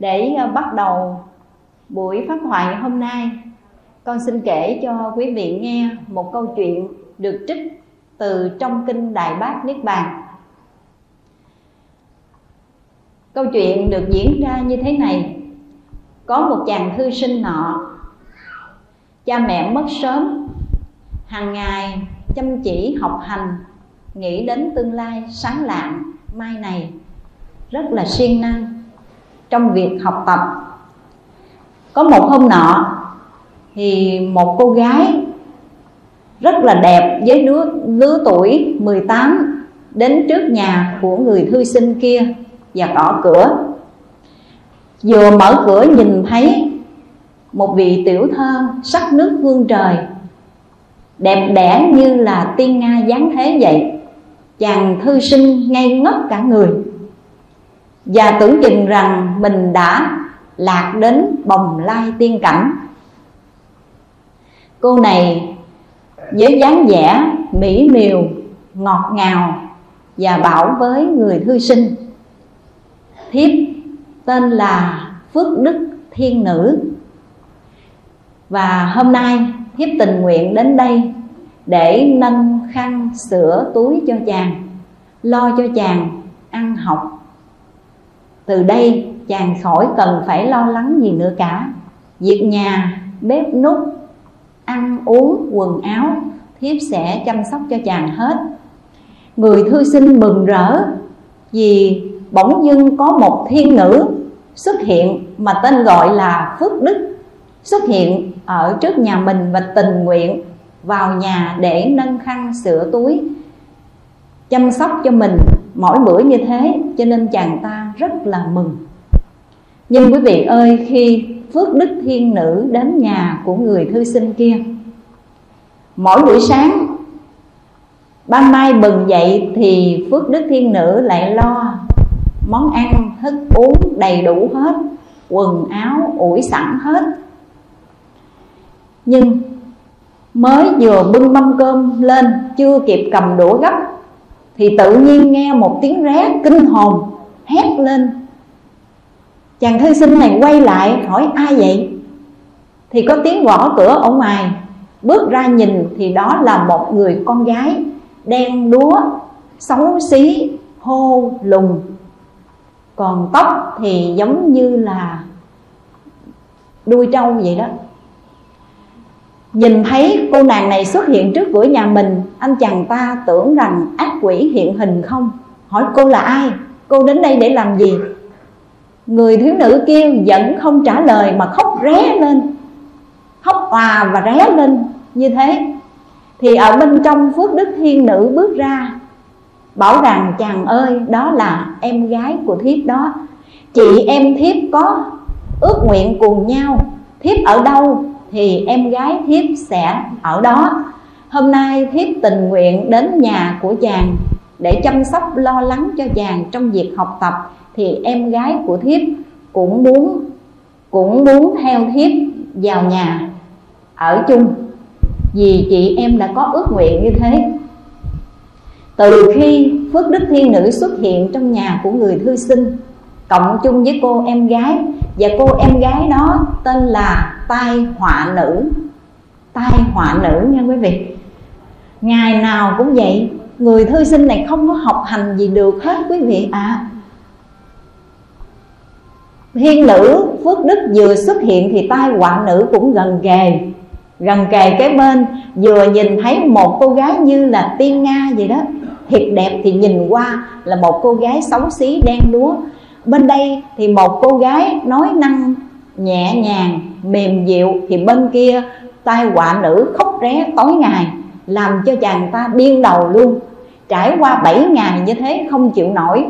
để ờ, bắt đầu buổi pháp thoại hôm nay. Con xin kể cho quý vị nghe một câu chuyện được trích từ trong kinh đại bát niết bàn. Câu chuyện được diễn ra như thế này. Có một chàng thư sinh nọ, cha mẹ mất sớm, hàng ngày chăm chỉ học hành, nghĩ đến tương lai sáng lạng mai này, rất là siêng năng trong việc học tập. Có một hôm nọ thì một cô gái rất là đẹp với lứa, lứa tuổi 18 đến trước nhà của người thư sinh kia và gõ cửa. Vừa mở cửa nhìn thấy một vị tiểu thơ sắc nước hương trời đẹp đẽ như là tiên nga dáng thế vậy. Chàng thư sinh ngây ngất cả người và tưởng chừng rằng mình đã lạc đến bồng lai tiên cảnh. Cô này với dáng vẻ mỹ miều, ngọt ngào và bảo với người thư sinh. Thiếp, tên là phước đức thiên nữ. Và hôm nay thiếp tình nguyện đến đây để nâng khăn sữa túi cho chàng, lo cho chàng ăn học từ đây, chàng khỏi cần phải lo lắng gì nữa cả. Việc nhà, bếp nút ăn uống, quần áo, thiếp sẽ chăm sóc cho chàng hết. Người thư sinh mừng rỡ vì bỗng dưng có một thiên nữ xuất hiện mà tên gọi là phước đức, xuất hiện ở trước nhà mình và tình nguyện vào nhà để nâng khăn sửa túi, chăm sóc cho mình mỗi bữa như thế, cho nên chàng ta rất là mừng. Nhưng quý vị ơi, khi phước đức thiên nữ đến nhà của người thư sinh kia, mỗi buổi sáng ban mai bừng dậy thì phước đức thiên nữ lại lo món ăn thức uống đầy đủ hết, quần áo, ủi sẵn hết. Nhưng mới vừa bưng mâm cơm lên, chưa kịp cầm đũa gấp thì tự nhiên nghe một tiếng ré kinh hồn hét lên. Chàng thư sinh này quay lại hỏi, ai vậy? Thì có tiếng gõ cửa ở ngoài. Bước ra nhìn thì đó là một người con gái đen đúa, xấu xí, hô lùng. Còn tóc thì giống như là đuôi trâu vậy đó. Nhìn thấy cô nàng này xuất hiện trước cửa nhà mình, Anh chàng ta tưởng rằng ác quỷ hiện hình không? Hỏi cô là ai? Cô đến đây để làm gì? Người thiếu nữ kia vẫn không trả lời mà khóc ré lên. Khóc hòa và ré lên như thế. Thì ở bên trong Phước Đức Thiên Nữ bước ra, Bảo rằng chàng ơi, đó là em gái của thiếp đó. Chị em thiếp có ước nguyện cùng nhau. Thiếp ở đâu? Thì em gái thiếp sẽ ở đó. Hôm nay thiếp tình nguyện đến nhà của chàng để chăm sóc, lo lắng cho chàng trong việc học tập. Thì em gái của thiếp cũng muốn cũng muốn theo thiếp vào nhà ở chung. Vì chị em đã có ước nguyện như thế. Từ khi phước đức thiên nữ xuất hiện trong nhà của người thư sinh cộng chung với cô em gái. Và cô em gái đó tên là tai họa nữ. Tai họa nữ nha quý vị. Ngày nào cũng vậy, người thư sinh này không có học hành gì được hết quý vị ạ. À. thiên nữ, phước đức vừa xuất hiện thì tai họa nữ cũng gần kề. Gần kề cái bên, vừa nhìn thấy một cô gái như là tiên nga vậy đó. Thiệt đẹp thì nhìn qua là một cô gái xấu xí đen đúa bên đây thì một cô gái nói năng nhẹ nhàng, mềm dịu, thì bên kia tai họa nữ khóc ré tối ngày, làm cho chàng ta điên đầu luôn. Trải qua 7 ngày như thế không chịu nổi.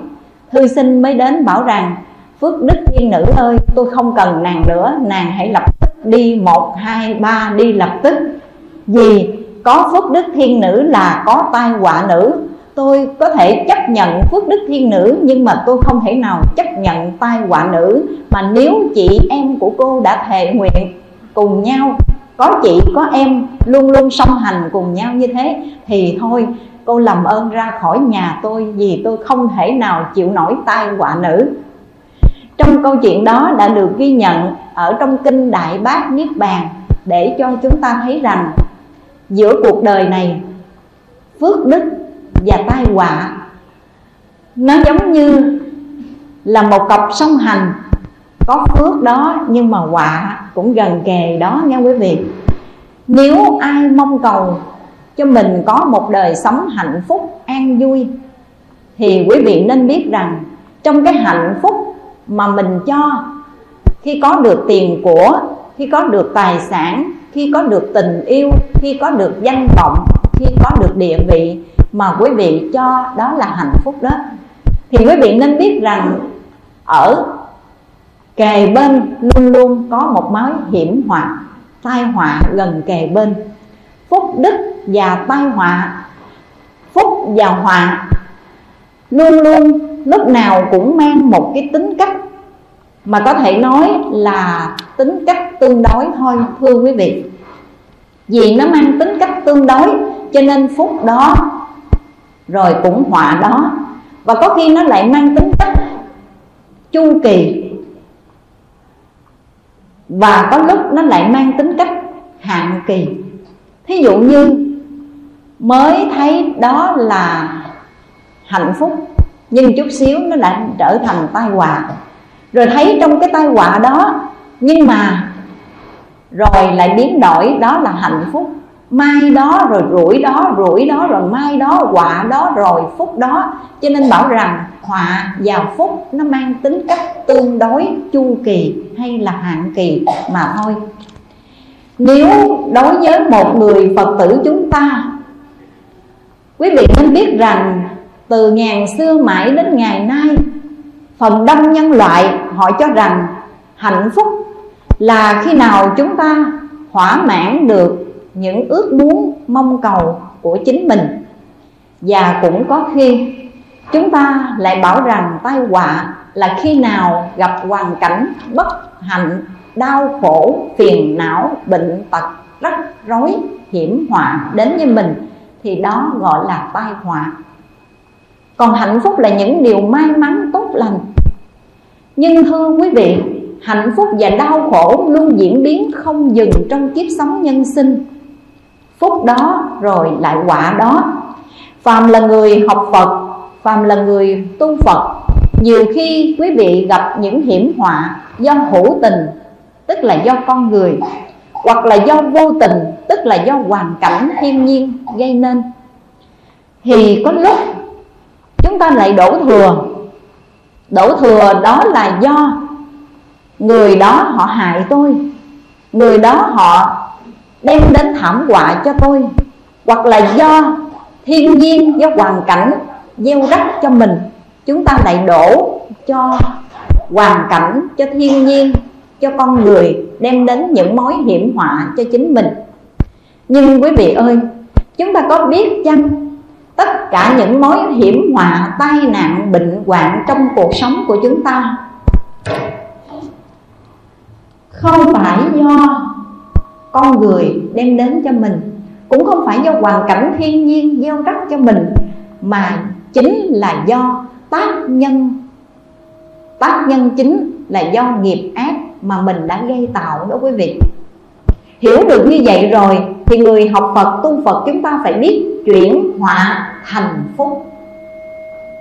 Thư sinh mới đến bảo rằng, phước đức thiên nữ ơi, tôi không cần nàng nữa, nàng hãy lập tức đi, một, hai, ba, đi lập tức. Vì có phước đức thiên nữ là có tai họa nữ tôi có thể chấp nhận phước đức thiên nữ, nhưng mà tôi không thể nào chấp nhận tai họa nữ. Mà nếu chị em của cô đã thề nguyện cùng nhau, có chị, có em, luôn luôn song hành cùng nhau như thế, thì thôi, cô làm ơn ra khỏi nhà tôi vì tôi không thể nào chịu nổi tai họa nữ. Trong câu chuyện đó đã được ghi nhận ở trong kinh đại bát niết bàn, để cho chúng ta thấy rằng giữa cuộc đời này, phước đức và tai họa. Nó giống như là một cặp song hành, có phước đó nhưng mà họa cũng gần kề đó nha quý vị. Nếu ai mong cầu cho mình có một đời sống hạnh phúc, an vui, thì quý vị nên biết rằng trong cái hạnh phúc mà mình cho, khi có được tiền của, khi có được tài sản, khi có được tình yêu, khi có được danh vọng, khi có được địa vị mà quý vị cho đó là hạnh phúc đó. Thì quý vị nên biết rằng ở kề bên luôn luôn có một mối hiểm họa, tai họa gần kề bên. Phúc đức và tai họa, phúc và họa luôn luôn lúc nào cũng mang một cái tính cách mà có thể nói là tính cách tương đối thôi, thưa quý vị. Vì nó mang tính cách tương đối, cho nên phúc đó rồi cũng họa đó. Và có khi nó lại mang tính chất chu kỳ. Và có lúc nó lại mang tính cách hạn kỳ. Thí dụ như mới thấy đó là hạnh phúc, nhưng chút xíu nó đã trở thành tai họa. Rồi thấy trong cái tai họa đó, nhưng mà rồi lại biến đổi, đó là hạnh phúc mai đó rồi rủi đó rủi đó rồi mai đó họa đó rồi phúc đó. Cho nên bảo rằng họa và phúc nó mang tính cách tương đối chu kỳ hay là hạn kỳ mà thôi. Nếu đối với một người phật tử chúng ta, quý vị nên biết rằng từ ngàn xưa mãi đến ngày nay, phần đông nhân loại họ cho rằng hạnh phúc là khi nào chúng ta thỏa mãn được những ước muốn, mong cầu của chính mình. Và cũng có khi, chúng ta lại bảo rằng tai họa là khi nào gặp hoàn cảnh bất hạnh, đau khổ, phiền não, bệnh tật, rắc rối, hiểm họa đến với mình, thì đó gọi là tai họa. Còn hạnh phúc là những điều may mắn, tốt lành. Nhưng thưa quý vị, hạnh phúc và đau khổ luôn diễn biến không dừng trong kiếp sống nhân sinh phúc đó, rồi lại quả đó. Phàm là người học phật, phàm là người tu phật, nhiều khi quý vị gặp những hiểm họa do hữu tình, tức là do con người, hoặc là do vô tình, tức là do hoàn cảnh thiên nhiên gây nên. Thì có lúc chúng ta lại đổ thừa. Đổ thừa đó là do người đó họ hại tôi, người đó họ đem đến thảm họa cho tôi, hoặc là do thiên nhiên do hoàn cảnh gieo rắc cho mình. Chúng ta lại đổ cho hoàn cảnh, cho thiên nhiên, cho con người đem đến những mối hiểm họa cho chính mình. Nhưng quý vị ơi, chúng ta có biết chăng, tất cả những mối hiểm họa, tai nạn, bệnh hoạn trong cuộc sống của chúng ta không phải do con người đem đến cho mình. Cũng không phải do hoàn cảnh thiên nhiên gieo rắc cho mình, mà chính là do tác nhân tác nhân chính là do nghiệp ác mà mình đã gây tạo đó quý vị. Hiểu được như vậy rồi thì người học phật, tu phật chúng ta phải biết chuyển họa thành phúc.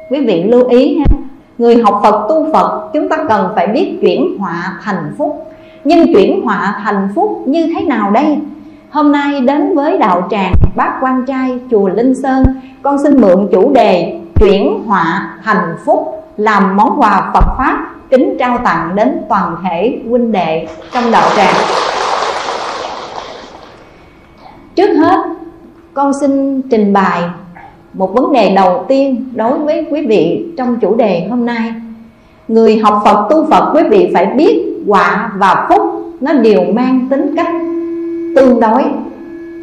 Quý vị lưu ý ha, người học phật, tu phật chúng ta cần phải biết chuyển họa thành phúc nhưng chuyển họa thành phúc như thế nào đây? Hôm nay đến với đạo tràng bác quan trai chùa linh sơn, con xin mượn chủ đề chuyển họa thành phúc làm món quà phật pháp kính trao tặng đến toàn thể huynh đệ trong đạo tràng. Trước hết, con xin trình bày một vấn đề đầu tiên đối với quý vị trong chủ đề hôm nay. Người học phật, tu phật, quý vị phải biết họa và phúc, nó đều mang tính cách tương đối.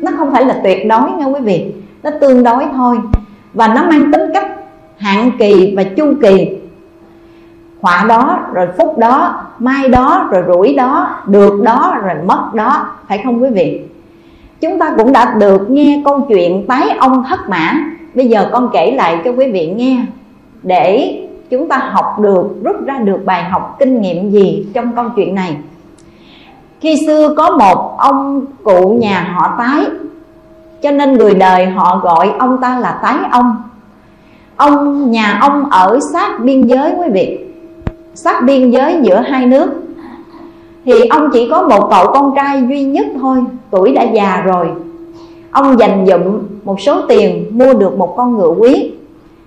Nó không phải là tuyệt đối nha quý vị, nó tương đối thôi. Và nó mang tính cách hạn kỳ và chu kỳ. Họa đó, rồi phúc đó, mai đó, rồi rủi đó, được đó, rồi mất đó, phải không quý vị? Chúng ta cũng đã được nghe câu chuyện tái ông thất mã. Bây giờ con kể lại cho quý vị nghe để chúng ta học được, rút ra được bài học kinh nghiệm gì trong câu chuyện này? Khi xưa có một ông cụ nhà họ tái, cho nên người đời họ gọi ông ta là tái ông. Ông, nhà ông ở sát biên giới quý vị, sát biên giới giữa hai nước. Thì ông chỉ có một cậu con trai duy nhất thôi, tuổi đã già rồi. Ông dành dụm một số tiền mua được một con ngựa quý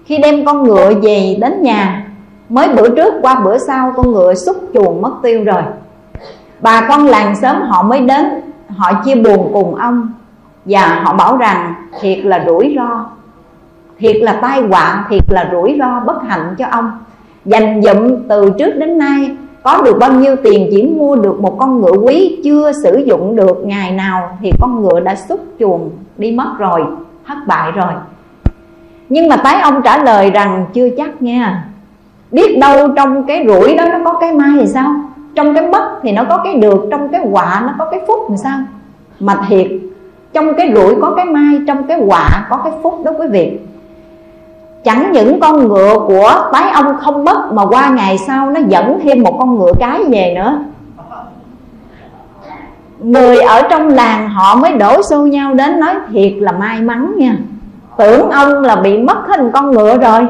khi đem con ngựa về đến nhà, mới bữa trước qua bữa sau con ngựa xúc chuồng mất tiêu rồi. Bà con làng sớm họ mới đến, họ chia buồn cùng ông và họ bảo rằng, thiệt là rủi ro, thiệt là tai họa, thiệt là rủi ro bất hạnh cho ông. Dành dụm từ trước đến nay, có được bao nhiêu tiền chỉ mua được một con ngựa quý chưa sử dụng được ngày nào thì con ngựa đã xúc chuồng đi mất rồi, thất bại rồi nhưng mà tái ông trả lời rằng chưa chắc nha. Biết đâu trong cái rủi đó nó có cái may thì sao? Trong cái mất thì nó có cái được, trong cái họa nó có cái phúc thì sao? Mà thiệt, trong cái rủi có cái mai, trong cái họa có cái phúc đó quý vị. Chẳng những con ngựa của tái ông không mất, mà qua ngày sau nó dẫn thêm một con ngựa cái về nữa. Người ở trong làng họ mới đổ xô nhau đến nói thiệt là may mắn nha tưởng ông là bị mất hết con ngựa rồi.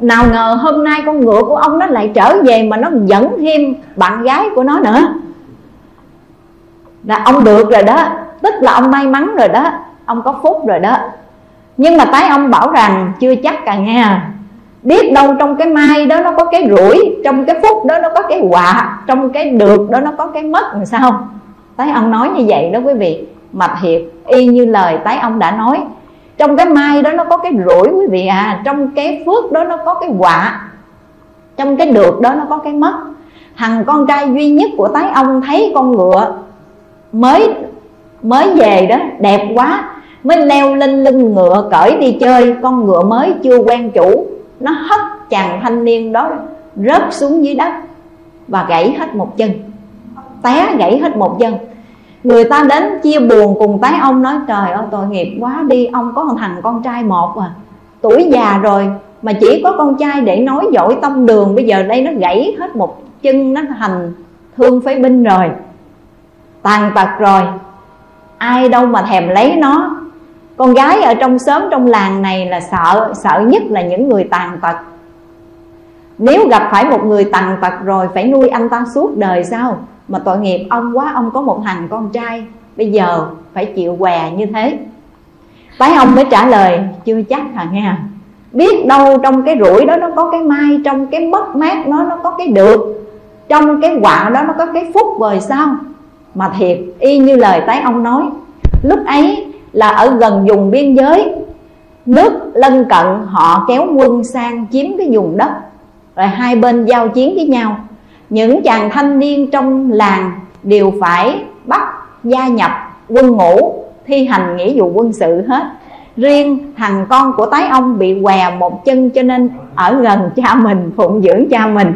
Nào ngờ hôm nay con ngựa của ông nó lại trở về mà nó dẫn thêm bạn gái của nó nữa. Là ông được rồi đó, tức là ông may mắn rồi đó, ông có phúc rồi đó. Nhưng mà tái ông bảo rằng chưa chắc cả nha. biết đâu trong cái mai đó nó có cái rủi, trong cái phúc đó nó có cái họa, trong cái được đó nó có cái mất làm sao? Tái ông nói như vậy đó quý vị mà thiệt y như lời tái ông đã nói trong cái mai đó nó có cái rủi quý vị à. Trong cái phước đó nó có cái quả. Trong cái được đó nó có cái mất. Thằng con trai duy nhất của tái ông thấy con ngựa mới mới về đó, đẹp quá, mới leo lên lưng ngựa cởi đi chơi. Con ngựa mới chưa quen chủ. Nó hất chàng thanh niên đó rớt xuống dưới đất và gãy hết một chân. Té gãy hết một chân người ta đến chia buồn cùng tái ông nói, trời ơi, tội nghiệp quá đi, ông có một thằng con trai một à tuổi già rồi mà chỉ có con trai để nói giỏi tông đường, bây giờ đây nó gãy hết một chân, nó thành thương phế binh rồi, tàn tật rồi. Ai đâu mà thèm lấy nó. Con gái ở trong xóm, trong làng này là sợ sợ nhất là những người tàn tật. Nếu gặp phải một người tàn tật rồi, phải nuôi anh ta suốt đời sao? Mà tội nghiệp, ông quá, ông có một thằng con trai, bây giờ phải chịu què như thế. Tái ông mới trả lời, chưa chắc hả nghe biết đâu trong cái rủi đó nó có cái mai, trong cái mất mát nó nó có cái được. Trong cái quạ đó nó có cái phúc rồi sao? Mà thiệt, y như lời tái ông nói, lúc ấy là ở gần vùng biên giới, nước lân cận họ kéo quân sang chiếm cái vùng đất. Rồi hai bên giao chiến với nhau những chàng thanh niên trong làng đều phải bắt, gia nhập quân ngũ, thi hành nghĩa vụ quân sự hết. Riêng thằng con của tái ông bị què một chân cho nên ở gần cha mình, phụng dưỡng cha mình.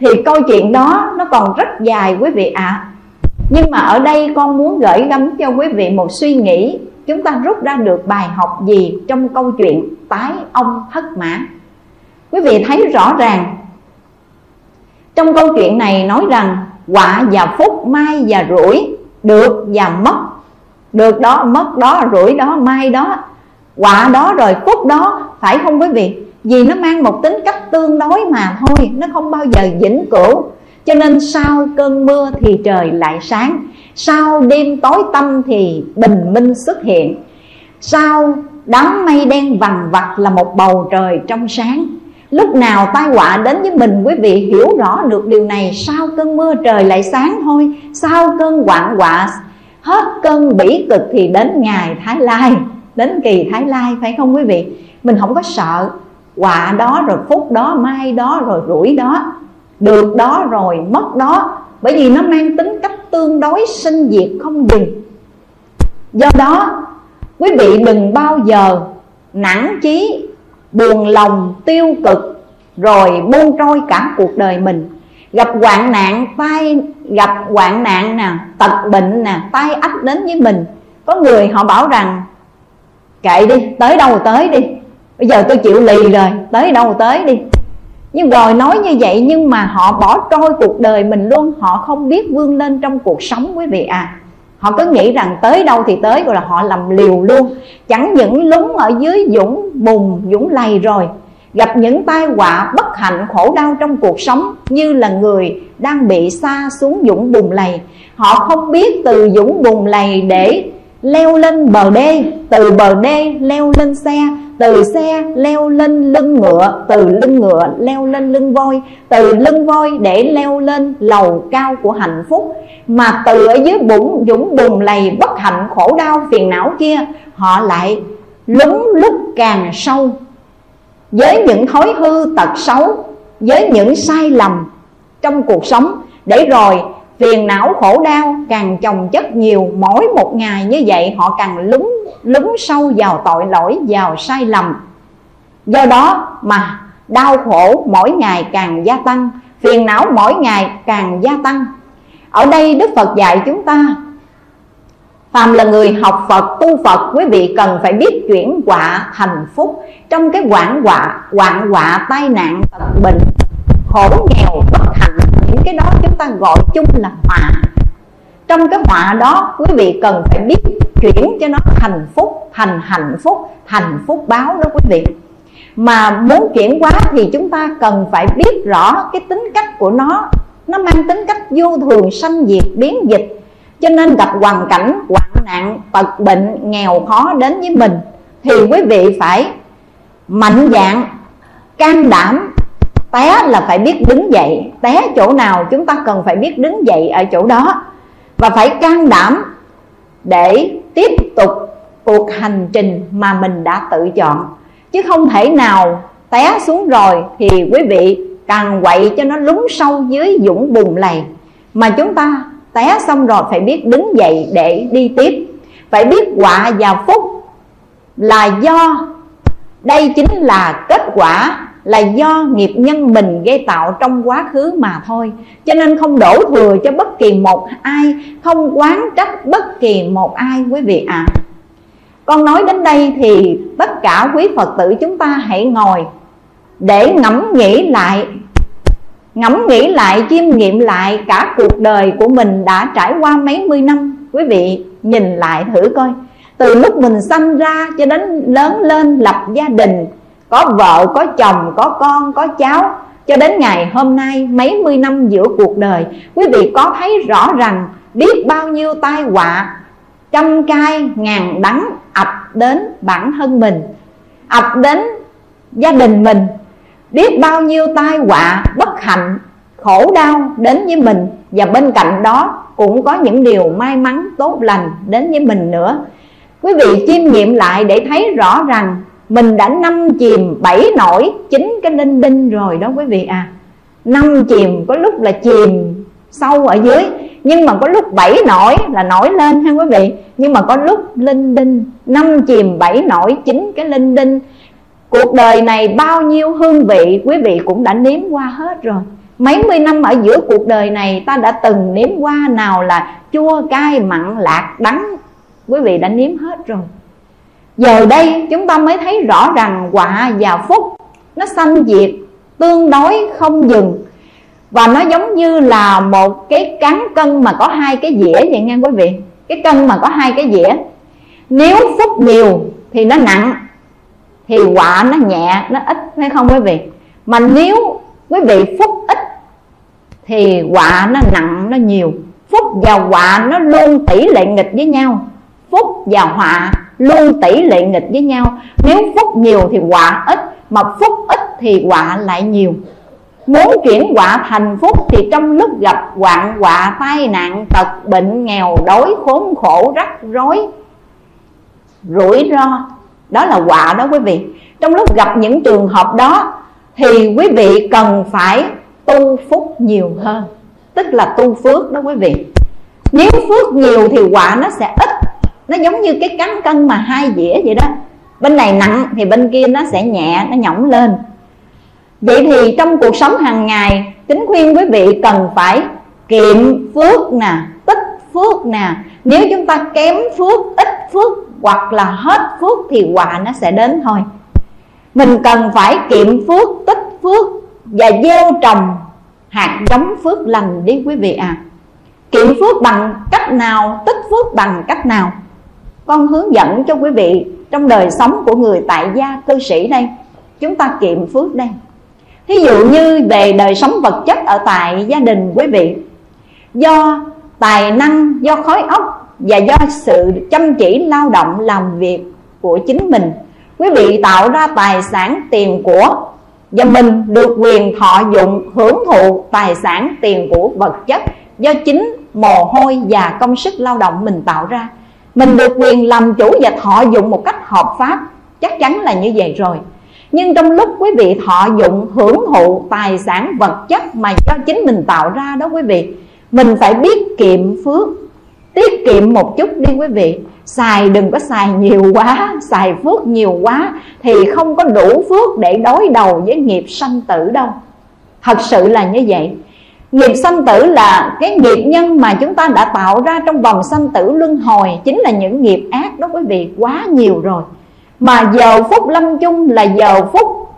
Thì câu chuyện đó nó còn rất dài quý vị ạ. À. nhưng mà ở đây con muốn gửi gắm cho quý vị một suy nghĩ. Chúng ta rút ra được bài học gì trong câu chuyện tái ông thất mã? Quý vị thấy rõ ràng trong câu chuyện này nói rằng quả và phúc mai và rủi được và mất. Được đó, mất đó, rủi đó, mai đó. Quả đó rồi phúc đó. Phải không quý vị? Vì nó mang một tính cách tương đối mà thôi, nó không bao giờ vĩnh cửu. Cho nên sau cơn mưa thì trời lại sáng. Sau đêm tối tâm thì bình minh xuất hiện. Sau đám mây đen vằn vặt là một bầu trời trong sáng. Lúc nào tai họa đến với mình, quý vị hiểu rõ được điều này. Sau cơn mưa trời lại sáng thôi, Sau cơn quạng họa, hết cơn bỉ cực thì đến ngày Thái Lai, Đến kỳ Thái Lai, phải không quý vị? Mình không có sợ Họa đó rồi phúc đó, mai đó rồi rủi đó, Được đó rồi mất đó. Bởi vì nó mang tính cách tương đối sinh diệt không dừng. Do đó, quý vị đừng bao giờ nản chí buồn lòng, tiêu cực, rồi buông trôi cả cuộc đời mình. Gặp hoạn nạn, tai, gặp hoạn nạn nè, tật bệnh nè, tai ách đến với mình. Có người họ bảo rằng, kệ đi, tới đâu tới đi. Bây giờ tôi chịu lì rồi, tới đâu tới đi. Nhưng rồi nói như vậy nhưng mà họ bỏ trôi cuộc đời mình luôn, họ không biết vươn lên trong cuộc sống quý vị à họ cứ nghĩ rằng tới đâu thì tới rồi là họ làm liều luôn. Chẳng những lúng ở dưới dũng bùn, dũng lầy rồi, gặp những tai họa bất hạnh, khổ đau trong cuộc sống, như là người đang bị xa xuống dũng bùn lầy. Họ không biết từ dũng bùn lầy để leo lên bờ đê, từ bờ đê leo lên xe từ xe leo lên lưng ngựa, từ lưng ngựa leo lên lưng voi, từ lưng voi để leo lên lầu cao của hạnh phúc. Mà từ ở dưới bụng, dũng bùn lầy bất hạnh khổ đau phiền não kia, họ lại lúng lúc càng sâu. Với những thói hư tật xấu, với những sai lầm trong cuộc sống, để rồi phiền não khổ đau, càng chồng chất nhiều, mỗi một ngày như vậy họ càng lúng lúng sâu vào tội lỗi, vào sai lầm. Do đó mà đau khổ mỗi ngày càng gia tăng, phiền não mỗi ngày càng gia tăng. Ở đây đức phật dạy chúng ta, phàm là người học phật, tu phật, quý vị cần phải biết chuyển quả thành phúc. Trong cái quảng quả quạng quả tai nạn tật bệnh, khổ nghèo bất hạnh những cái đó chúng ta gọi chung là họa. Trong cái họa đó, quý vị cần phải biết chuyển cho nó thành phúc, thành hạnh phúc, thành phúc báo đó quý vị. Mà muốn chuyển hóa thì chúng ta cần phải biết rõ cái tính cách của nó. Nó mang tính cách vô thường, sanh diệt, biến dịch. Cho nên gặp hoàn cảnh hoạn nạn, tật bệnh, nghèo khó đến với mình, thì quý vị phải mạnh dạng can đảm té là phải biết đứng dậy. Té chỗ nào chúng ta cần phải biết đứng dậy ở chỗ đó. Và phải can đảm để tiếp tục cuộc hành trình mà mình đã tự chọn. Chứ không thể nào té xuống rồi thì quý vị càng quậy cho nó lún sâu dưới dũng bùn lầy mà chúng ta té xong rồi phải biết đứng dậy để đi tiếp. Phải biết quả và phúc là do. Đây chính là kết quả là do nghiệp nhân mình gây tạo trong quá khứ mà thôi. Cho nên không đổ thừa cho bất kỳ một ai, không quán trách bất kỳ một ai, quý vị ạ. À. con nói đến đây thì tất cả quý phật tử chúng ta hãy ngồi để ngẫm nghĩ lại, ngẫm nghĩ lại, chiêm nghiệm lại cả cuộc đời của mình đã trải qua mấy mươi năm. Quý vị nhìn lại thử coi. Từ lúc mình sanh ra cho đến lớn lên lập gia đình có vợ, có chồng, có con, có cháu. Cho đến ngày hôm nay, mấy mươi năm giữa cuộc đời, quý vị có thấy rõ rằng biết bao nhiêu tai họa, trăm cay, ngàn đắng ập đến bản thân mình, ập đến gia đình mình. Biết bao nhiêu tai họa bất hạnh, khổ đau đến với mình. Và bên cạnh đó cũng có những điều may mắn tốt lành đến với mình nữa. Quý vị chiêm nghiệm lại để thấy rõ rằng mình đã năm chìm bảy nổi, chính cái linh đinh rồi đó quý vị à. Năm chìm, có lúc là chìm sâu ở dưới, nhưng mà có lúc bảy nổi là nổi lên ha quý vị. Nhưng mà có lúc linh đinh, năm chìm bảy nổi, chính cái linh đinh. Cuộc đời này bao nhiêu hương vị, quý vị cũng đã nếm qua hết rồi. Mấy mươi năm ở giữa cuộc đời này, ta đã từng nếm qua nào là chua cay mặn lạc đắng, quý vị đã nếm hết rồi giờ đây, chúng ta mới thấy rõ rằng quả và phúc nó sanh diệt, tương đối không dừng. Và nó giống như là một cái cán cân mà có hai cái dĩa vậy nha quý vị. Cái cân mà có hai cái dĩa. Nếu phúc nhiều thì nó nặng, thì quả nó nhẹ, nó ít, phải không quý vị? Mà nếu quý vị phúc ít thì quả nó nặng, nó nhiều. Phúc và họa nó luôn tỷ lệ nghịch với nhau phúc và họa luôn tỷ lệ nghịch với nhau. Nếu phúc nhiều thì họa ít, mà phúc ít thì họa lại nhiều. Muốn chuyển họa thành phúc thì trong lúc gặp hoạn họa, tai nạn, tật, bệnh, nghèo, đói, khốn khổ, rắc rối, rủi ro, đó là họa đó quý vị. Trong lúc gặp những trường hợp đó thì quý vị cần phải tu phúc nhiều hơn, tức là tu phước đó quý vị. Nếu phước nhiều thì quả nó sẽ ít nó giống như cái cán cân mà hai dĩa vậy đó. Bên này nặng thì bên kia nó sẽ nhẹ, nó nhõng lên. Vậy thì trong cuộc sống hàng ngày, kính khuyên quý vị cần phải kiệm phước nè, tích phước nè. Nếu chúng ta kém phước, ít phước hoặc là hết phước thì quả nó sẽ đến thôi. Mình cần phải kiệm phước, tích phước và gieo trồng hạt giống phước lành đi quý vị à kiệm phước bằng cách nào, tích phước bằng cách nào? Con hướng dẫn cho quý vị trong đời sống của người tại gia cư sĩ đây. Chúng ta kiệm phước đây. Thí dụ như về đời sống vật chất ở tại gia đình quý vị. Do tài năng, do khói óc và do sự chăm chỉ lao động làm việc của chính mình, quý vị tạo ra tài sản tiền của và mình được quyền thọ dụng, hưởng thụ tài sản tiền của vật chất do chính mồ hôi và công sức lao động mình tạo ra mình được quyền làm chủ và thọ dụng một cách hợp pháp. Chắc chắn là như vậy rồi. Nhưng trong lúc quý vị thọ dụng, hưởng thụ tài sản, vật chất mà do chính mình tạo ra đó quý vị, mình phải biết kiệm phước. Tiết kiệm một chút đi quý vị. Xài đừng có xài nhiều quá, xài phước nhiều quá thì không có đủ phước để đối đầu với nghiệp sanh tử đâu. Thật sự là như vậy nghiệp sanh tử là cái nghiệp nhân mà chúng ta đã tạo ra trong vòng sanh tử luân hồi, chính là những nghiệp ác đó quý vị, quá nhiều rồi. Mà giờ phút lâm chung là giờ phút,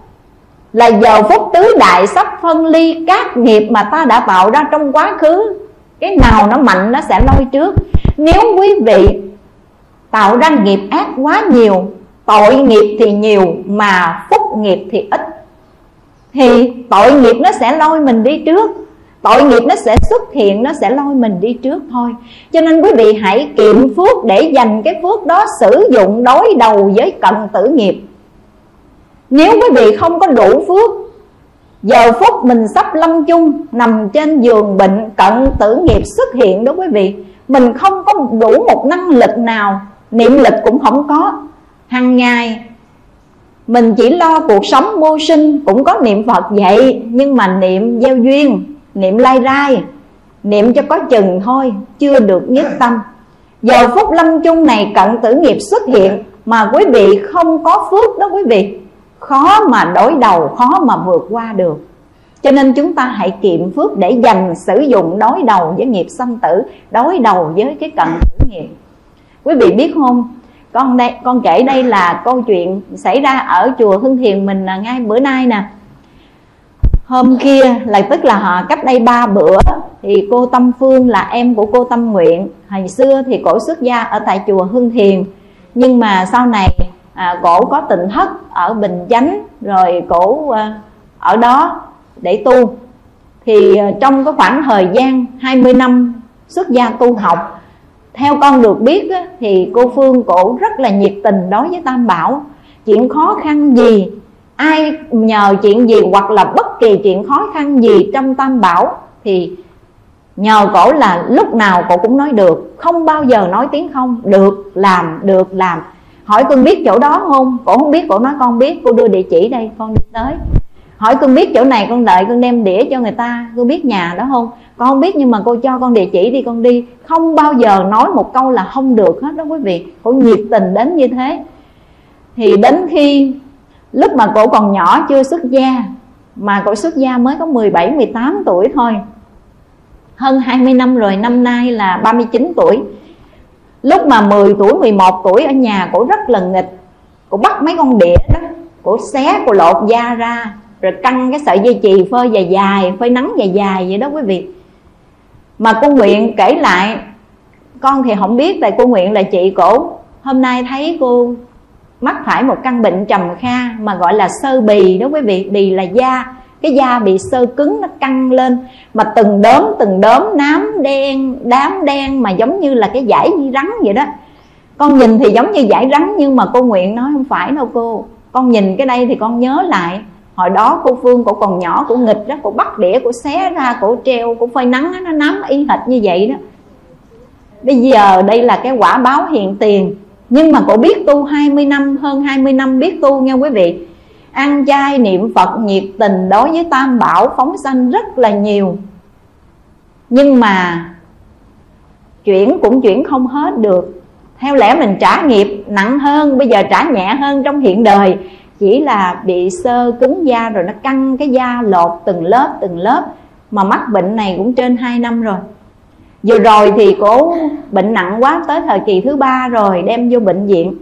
là giờ phút tứ đại sắp phân ly các nghiệp mà ta đã tạo ra trong quá khứ. Cái nào nó mạnh nó sẽ lôi trước. Nếu quý vị tạo ra nghiệp ác quá nhiều, tội nghiệp thì nhiều mà phúc nghiệp thì ít, thì tội nghiệp nó sẽ lôi mình đi trước tội nghiệp nó sẽ xuất hiện, nó sẽ lôi mình đi trước thôi. Cho nên quý vị hãy kiệm phước để dành cái phước đó sử dụng đối đầu với cận tử nghiệp. Nếu quý vị không có đủ phước, giờ phút mình sắp lâm chung, nằm trên giường bệnh, cận tử nghiệp xuất hiện đó quý vị, mình không có đủ một năng lực nào, niệm lực cũng không có. Hàng ngày, mình chỉ lo cuộc sống mưu sinh cũng có niệm phật vậy, nhưng mà niệm gieo duyên niệm lai rai, niệm cho có chừng thôi, chưa được nhất tâm. Giờ phút lâm chung này, cận tử nghiệp xuất hiện, mà quý vị không có phước đó quý vị. Khó mà đối đầu, khó mà vượt qua được. Cho nên chúng ta hãy kiệm phước để dành sử dụng đối đầu với nghiệp sanh tử, đối đầu với cái cận tử nghiệp. Quý vị biết không? Con đây, con kể đây là câu chuyện xảy ra ở chùa Hưng Thiền mình là ngay bữa nay nè hôm kia là tức là họ cách đây ba bữa thì cô Tâm Phương là em của cô Tâm Nguyện. Hồi xưa thì cổ xuất gia ở tại chùa Hưng Thiền. Nhưng mà sau này à, cổ có tình thất ở Bình Chánh rồi cổ à, ở đó để tu. Thì à, trong cái khoảng thời gian 20 năm xuất gia tu học theo con được biết á, thì cô Phương cổ rất là nhiệt tình đối với Tam Bảo. Chuyện khó khăn gì ai nhờ chuyện gì hoặc là bất kỳ chuyện khó khăn gì trong Tam Bảo thì nhờ cổ là lúc nào cổ cũng nói được. Không bao giờ nói tiếng không. Được làm được làm. Hỏi cưng biết chỗ đó không? Cổ không biết, cổ nói con biết. Cô đưa địa chỉ đây, con đi tới. Hỏi cưng biết chỗ này, con đợi con đem đĩa cho người ta. Con biết nhà đó không? Con không biết, nhưng mà cô cho con địa chỉ đi, con đi. Không bao giờ nói một câu là không được hết đó quý vị. Cổ nhiệt tình đến như thế. Thì đến khi lúc mà cổ còn nhỏ chưa xuất gia, mà cổ xuất gia mới có 17 18 tuổi thôi. Hơn 20 năm rồi, năm nay là 39 tuổi. Lúc mà 10 tuổi 11 tuổi, ở nhà cổ rất là nghịch. Cổ bắt mấy con đĩa đó, cổ xé, cổ lột da ra, rồi căng cái sợi dây chì phơi dài dài, phơi nắng dài dài vậy đó quý vị. Mà cô nguyện kể lại, con thì không biết, tại cô nguyện là chị cổ. Hôm nay thấy cô mắc phải một căn bệnh trầm kha mà gọi là sơ bì đó quý vị. Bì là da. Cái da bị sơ cứng, nó căng lên. Mà từng đốm từng đốm nám đen, đám đen mà giống như là cái dải rắn vậy đó. Con nhìn thì giống như dải rắn nhưng mà cô nguyện nói không phải đâu cô. Con nhìn cái đây thì con nhớ lại. Hồi đó cô phương cổ còn nhỏ cổ nghịch đó cổ bắt đĩa cổ xé ra cổ treo cổ phơi nắng nó nắm y hệt như vậy đó. Bây giờ đây là cái quả báo hiện tiền nhưng mà cổ biết tu 20 năm, hơn 20 năm biết tu nha quý vị. Ăn chay niệm phật nhiệt tình đối với tam bảo phóng sanh rất là nhiều. Nhưng mà chuyển cũng chuyển không hết được. Theo lẽ mình trả nghiệp nặng hơn, bây giờ trả nhẹ hơn trong hiện đời. Chỉ là bị sơ cứng da rồi nó căng cái da lột từng lớp từng lớp. Mà mắc bệnh này cũng trên 2 năm rồi vừa rồi thì cố bệnh nặng quá, tới thời kỳ thứ ba rồi, đem vô bệnh viện.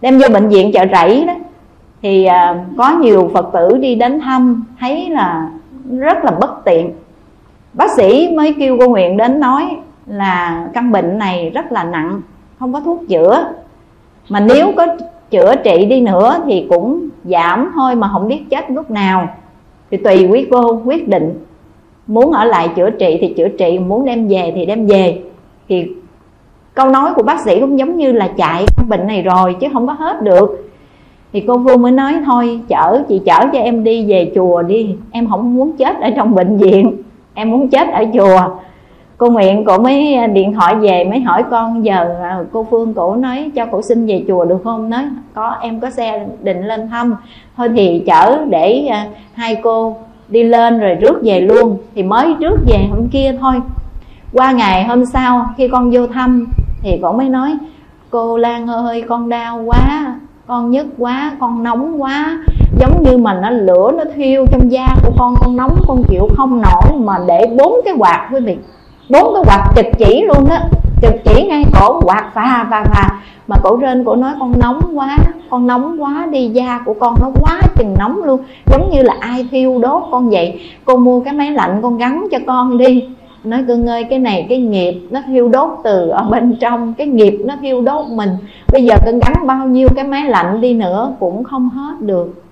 Đem vô bệnh viện chợ rẫy đó. Thì à, có nhiều phật tử đi đến thăm, thấy là rất là bất tiện. Bác sĩ mới kêu cô nguyện đến nói là căn bệnh này rất là nặng, không có thuốc chữa. Mà nếu có chữa trị đi nữa thì cũng giảm thôi mà không biết chết lúc nào. Thì tùy quý cô quyết định muốn ở lại chữa trị thì chữa trị, muốn đem về thì đem về. Thì câu nói của bác sĩ cũng giống như là chạy bệnh này rồi chứ không có hết được. Thì cô Phương mới nói, thôi, chở, chị chở cho em đi về chùa đi, em không muốn chết ở trong bệnh viện, em muốn chết ở chùa. Cô nguyện cổ mới điện thoại về, mới hỏi con, giờ à, cô phương cổ nói cho cổ xin về chùa được không? Nói, có, em có xe định lên thăm. Thôi thì chở để à, hai cô đi lên rồi rước về luôn, thì mới rước về hôm kia thôi. Qua ngày hôm sau, khi con vô thăm, thì cổ mới nói, cô lan ơi, con đau quá, con nhức quá, con nóng quá. Giống như mà nó lửa nó thiêu trong da của con con nóng, con chịu không nổi mà để bốn cái quạt quý vị, bốn cái quạt trực chỉ luôn á chực chỉ ngay cổ quạt phà phà phà mà cổ trên cổ nói, con nóng quá, con nóng quá đi, da của con nó quá chừng nóng luôn. Giống như là ai thiêu đốt con vậy. Con mua cái máy lạnh, con gắn cho con đi. Nói, cưng ơi, cái này, cái nghiệp nó thiêu đốt từ ở bên trong, cái nghiệp nó thiêu đốt mình. Bây giờ cưng gắn bao nhiêu cái máy lạnh đi nữa cũng không hết được,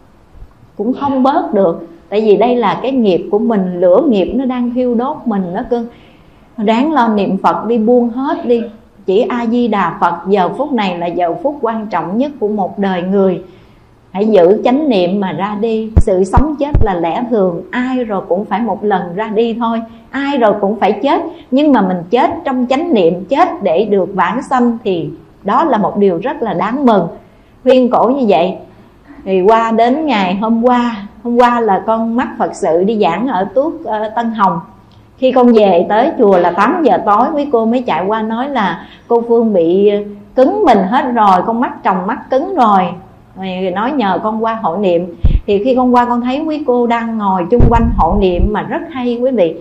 cũng không bớt được. Tại vì đây là cái nghiệp của mình, lửa nghiệp nó đang thiêu đốt mình đó cưng ráng lo niệm phật đi buông hết đi. Chỉ a di đà phật giờ phút này là giờ phút quan trọng nhất của một đời người. Hãy giữ chánh niệm mà ra đi. Sự sống chết là lẽ thường. Ai rồi cũng phải một lần ra đi thôi. Ai rồi cũng phải chết. Nhưng mà mình chết trong chánh niệm chết để được vãng sanh thì đó là một điều rất là đáng mừng. Khuyên cổ như vậy. Thì qua đến ngày hôm qua hôm qua là con mắc phật sự đi giảng ở tuốt uh, ờ, tân hồng khi con về tới chùa là 8 giờ tối quý cô mới chạy qua nói là cô phương bị cứng mình hết rồi con mắt tròng mắt cứng rồi. Rồi nói nhờ con qua hộ niệm. Thì khi con qua con thấy quý cô đang ngồi chung quanh hộ niệm mà rất hay quý vị.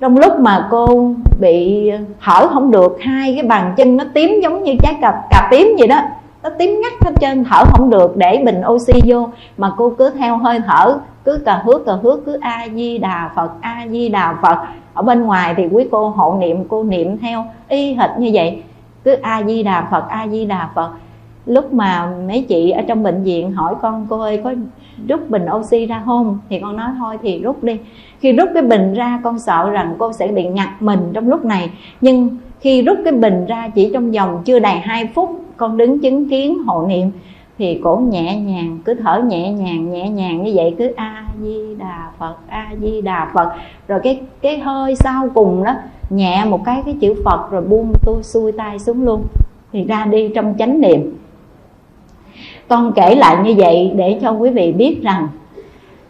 Trong lúc mà cô bị thở không được hai cái bàn chân nó tím giống như trái cà, cà tím vậy đó. Nó tím ngắt hết trơn thở không được để bình oxy vô. Mà cô cứ theo hơi thở cứ cà hước cà hước cứ a di đà phật a di đà phật ở bên ngoài thì quý cô hộ niệm, cô niệm theo y hệt như vậy. Cứ a di đà phật a di đà phật. Lúc mà mấy chị ở trong bệnh viện hỏi con, cô ơi, có rút bình oxy ra không? Thì con nói, thôi thì rút đi. Khi rút cái bình ra, con sợ rằng cô sẽ bị ngặt mình trong lúc này. Nhưng khi rút cái bình ra chỉ trong vòng chưa đầy 2 phút, con đứng chứng kiến hộ niệm thì cổ nhẹ nhàng, cứ thở nhẹ nhàng nhẹ nhàng như vậy, cứ a di đà phật a di đà phật. Rồi cái cái hơi sau cùng đó, nhẹ một cái cái chữ phật, rồi buông tôi xuôi tay xuống luôn. Thì ra đi trong chánh niệm. Con kể lại như vậy để cho quý vị biết rằng,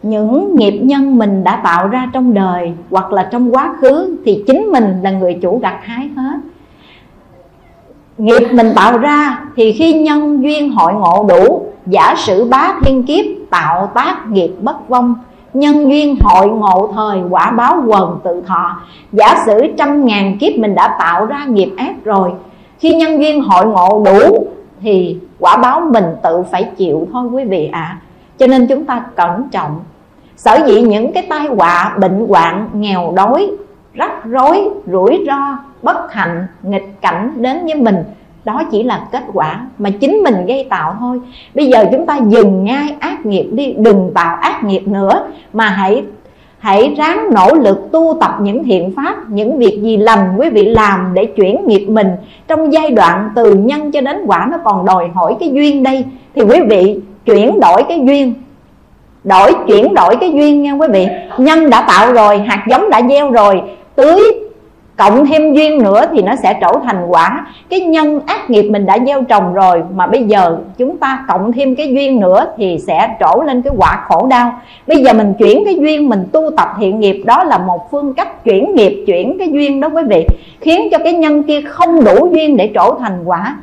những nghiệp nhân mình đã tạo ra trong đời hoặc là trong quá khứ thì chính mình là người chủ gặt hái hết nghiệp mình tạo ra thì khi nhân duyên hội ngộ đủ, giả sử bá thiên kiếp, tạo tác nghiệp bất vong, nhân duyên hội ngộ thời quả báo quần tự thọ, giả sử trăm ngàn kiếp mình đã tạo ra nghiệp ác rồi, khi nhân duyên hội ngộ đủ thì quả báo mình tự phải chịu thôi quý vị ạ à. cho nên chúng ta cẩn trọng sở dĩ những cái tai họa, bệnh hoạn, nghèo đói, rắc rối, rủi ro bất hạnh, nghịch cảnh đến với mình. Đó chỉ là kết quả mà chính mình gây tạo thôi. Bây giờ chúng ta dừng ngay ác nghiệp đi, đừng tạo ác nghiệp nữa, mà hãy hãy ráng nỗ lực tu tập những thiện pháp, những việc gì lành quý vị làm để chuyển nghiệp mình. Trong giai đoạn từ nhân cho đến quả nó còn đòi hỏi cái duyên đây, thì quý vị chuyển đổi cái duyên. Đổi, chuyển đổi cái duyên nha quý vị. Nhân đã tạo rồi, hạt giống đã gieo rồi, tưới cộng thêm duyên nữa thì nó sẽ trở thành quả. Cái nhân ác nghiệp mình đã gieo trồng rồi mà bây giờ chúng ta cộng thêm cái duyên nữa thì sẽ trổ lên cái quả khổ đau. Bây giờ mình chuyển cái duyên mình tu tập thiện nghiệp, đó là một phương cách chuyển nghiệp, chuyển cái duyên đó quý vị, khiến cho cái nhân kia không đủ duyên để trổ thành quả.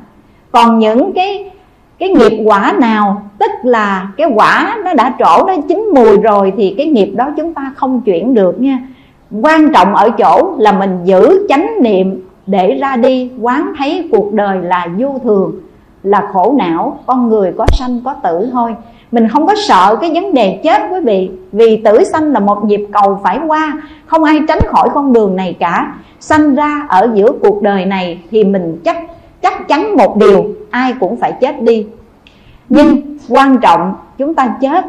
Còn những cái cái nghiệp quả nào, tức là cái quả nó đã trổ nó chín mùi rồi thì cái nghiệp đó chúng ta không chuyển được nha quan trọng ở chỗ là mình giữ chánh niệm để ra đi, quán thấy cuộc đời là vô thường, là khổ não, con người có sanh có tử thôi. Mình không có sợ cái vấn đề chết, quý vị, vì tử sanh là một dịp cầu phải qua, không ai tránh khỏi con đường này cả. Sanh ra ở giữa cuộc đời này thì mình chắc chắc chắn một điều, ai cũng phải chết đi. Nhưng quan trọng, chúng ta chết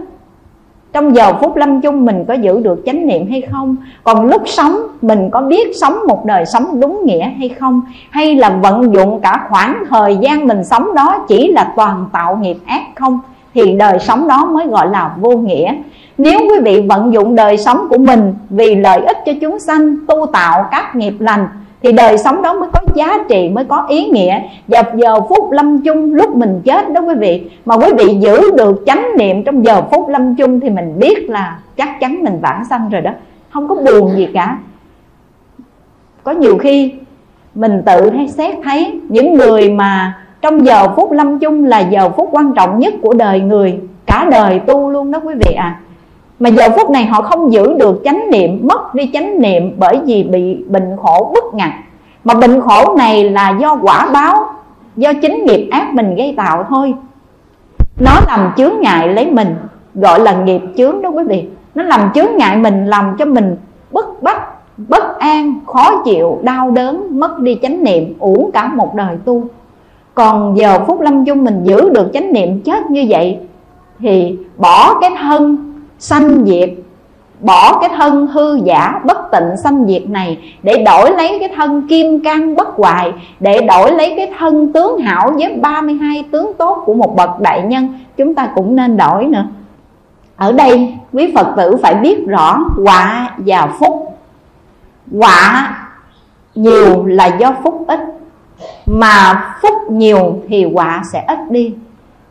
trong giờ phút lâm chung mình có giữ được chánh niệm hay không? Còn lúc sống, mình có biết sống một đời sống đúng nghĩa hay không? Hay là vận dụng cả khoảng thời gian mình sống đó chỉ là toàn tạo nghiệp ác không? Thì đời sống đó mới gọi là vô nghĩa. Nếu quý vị vận dụng đời sống của mình vì lợi ích cho chúng sanh, tu tạo các nghiệp lành thì đời sống đó mới có giá trị, mới có ý nghĩa. Và giờ phút lâm chung, lúc mình chết đó quý vị, mà quý vị giữ được chánh niệm trong giờ phút lâm chung thì mình biết là chắc chắn mình vãng sanh rồi đó. Không có buồn gì cả. Có nhiều khi mình tự hay xét thấy những người mà trong giờ phút lâm chung là giờ phút quan trọng nhất của đời người, cả đời tu luôn đó quý vị à mà giờ phút này họ không giữ được chánh niệm, mất đi chánh niệm bởi vì bị bệnh khổ bức ngặt mà bệnh khổ này là do quả báo, do chính nghiệp ác mình gây tạo thôi. Nó làm chướng ngại lấy mình, gọi là nghiệp chướng đó quý vị. Nó làm chướng ngại mình, làm cho mình bức bách, bất an, khó chịu, đau đớn, mất đi chánh niệm, uổng cả một đời tu. Còn giờ phút lâm chung mình giữ được chánh niệm chết như vậy, thì bỏ cái thân sanh diệt. Bỏ cái thân hư giả bất tịnh sanh diệt này để đổi lấy cái thân kim cang bất hoại, để đổi lấy cái thân tướng hảo với 32 tướng tốt của một bậc đại nhân, chúng ta cũng nên đổi nữa. Ở đây, quý phật tử phải biết rõ quả và phúc. Quả nhiều là do phúc ít, mà phúc nhiều thì quả sẽ ít đi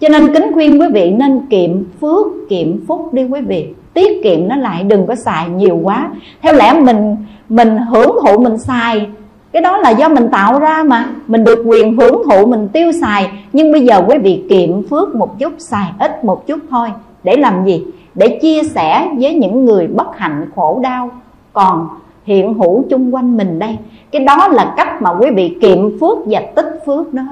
cho nên kính khuyên quý vị nên kiệm phước, kiệm phúc đi quý vị. Tiết kiệm nó lại, đừng có xài nhiều quá. Theo lẽ mình mình hưởng thụ mình xài, cái đó là do mình tạo ra mà. Mình được quyền hưởng thụ, mình tiêu xài. Nhưng bây giờ quý vị kiệm phước một chút, xài ít một chút thôi. Để làm gì? Để chia sẻ với những người bất hạnh, khổ đau còn hiện hữu chung quanh mình đây. Cái đó là cách mà quý vị kiệm phước và tích phước đó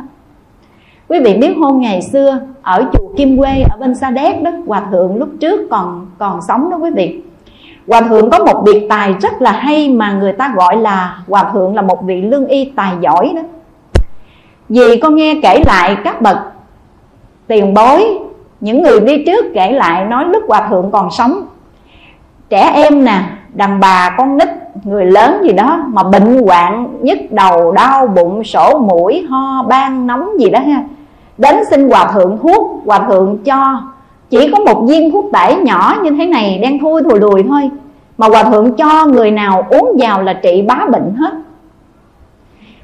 quý vị biết hôm ngày xưa, ở chùa Kim Quê, ở bên Sa Đéc đó, hòa thượng lúc trước còn còn sống đó quý vị. Hòa thượng có một biệt tài rất là hay mà người ta gọi là hòa thượng là một vị lương y tài giỏi đó. Vì con nghe kể lại các bậc tiền bối, những người đi trước kể lại nói lúc hòa thượng còn sống. Trẻ em nè, đàn bà, con nít, người lớn gì đó mà bệnh hoạn, nhức đầu, đau bụng, sổ mũi, ho, ban, nóng gì đó ha đến xin hòa thượng thuốc hòa thượng cho. Chỉ có một viên thuốc tẩy nhỏ như thế này đen thui thùi lùi thôi. Mà hòa thượng cho người nào uống vào là trị bá bệnh hết.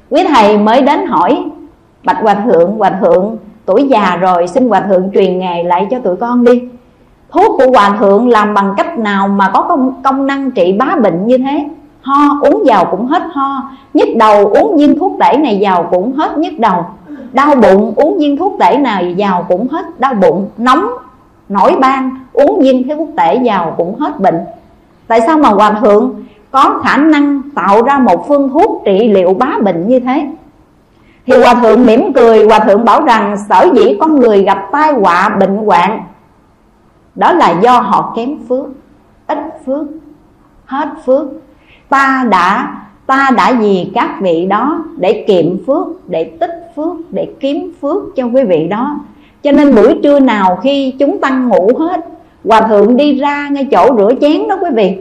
Quý thầy mới đến hỏi bạch hòa thượng hòa thượng tuổi già rồi xin hòa thượng truyền nghề lại cho tụi con đi. Thuốc của hòa thượng làm bằng cách nào mà có công, công năng trị bá bệnh như thế? Ho uống vào cũng hết ho. Nhức đầu uống viên thuốc tẩy này vào cũng hết nhức đầu đau bụng, uống viên thuốc tẩy nào vào cũng hết đau bụng, nóng, nổi ban, uống viên thuốc tẩy vào cũng hết bệnh. Tại sao mà hòa thượng có khả năng tạo ra một phương thuốc trị liệu bá bệnh như thế? Thì hòa thượng mỉm cười, hòa thượng bảo rằng sở dĩ con người gặp tai họa bệnh hoạn, đó là do họ kém phước, ít phước, hết phước. Ta đã ta đã vì các vị đó để kiệm phước, để tích phước, để kiếm phước cho quý vị đó. Cho nên buổi trưa nào khi chúng tăng ngủ hết, hòa thượng đi ra ngay chỗ rửa chén đó quý vị.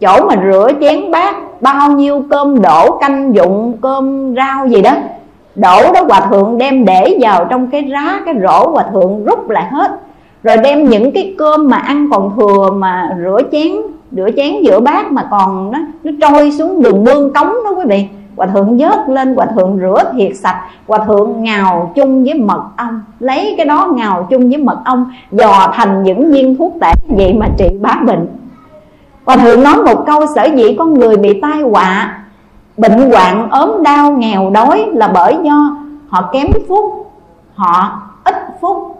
Chỗ mà rửa chén bát, bao nhiêu cơm đổ canh dụng, cơm rau gì đó. Đổ đó hòa thượng đem để vào trong cái rá, cái rổ hòa thượng rút lại hết. Rồi đem những cái cơm mà ăn còn thừa mà rửa chén rửa chén giữa bát mà còn nó nó trôi xuống đường mương cống đó quý vị. Hòa thượng vớt lên, hòa thượng rửa thiệt sạch. Hòa thượng ngào chung với mật ong. Lấy cái đó ngào chung với mật ong, dò thành những viên thuốc tể vậy mà trị bá bệnh. Hòa thượng nói một câu, sở dĩ con người bị tai họa, bệnh hoạn, ốm đau, nghèo đói là bởi do họ kém phúc, họ ít phúc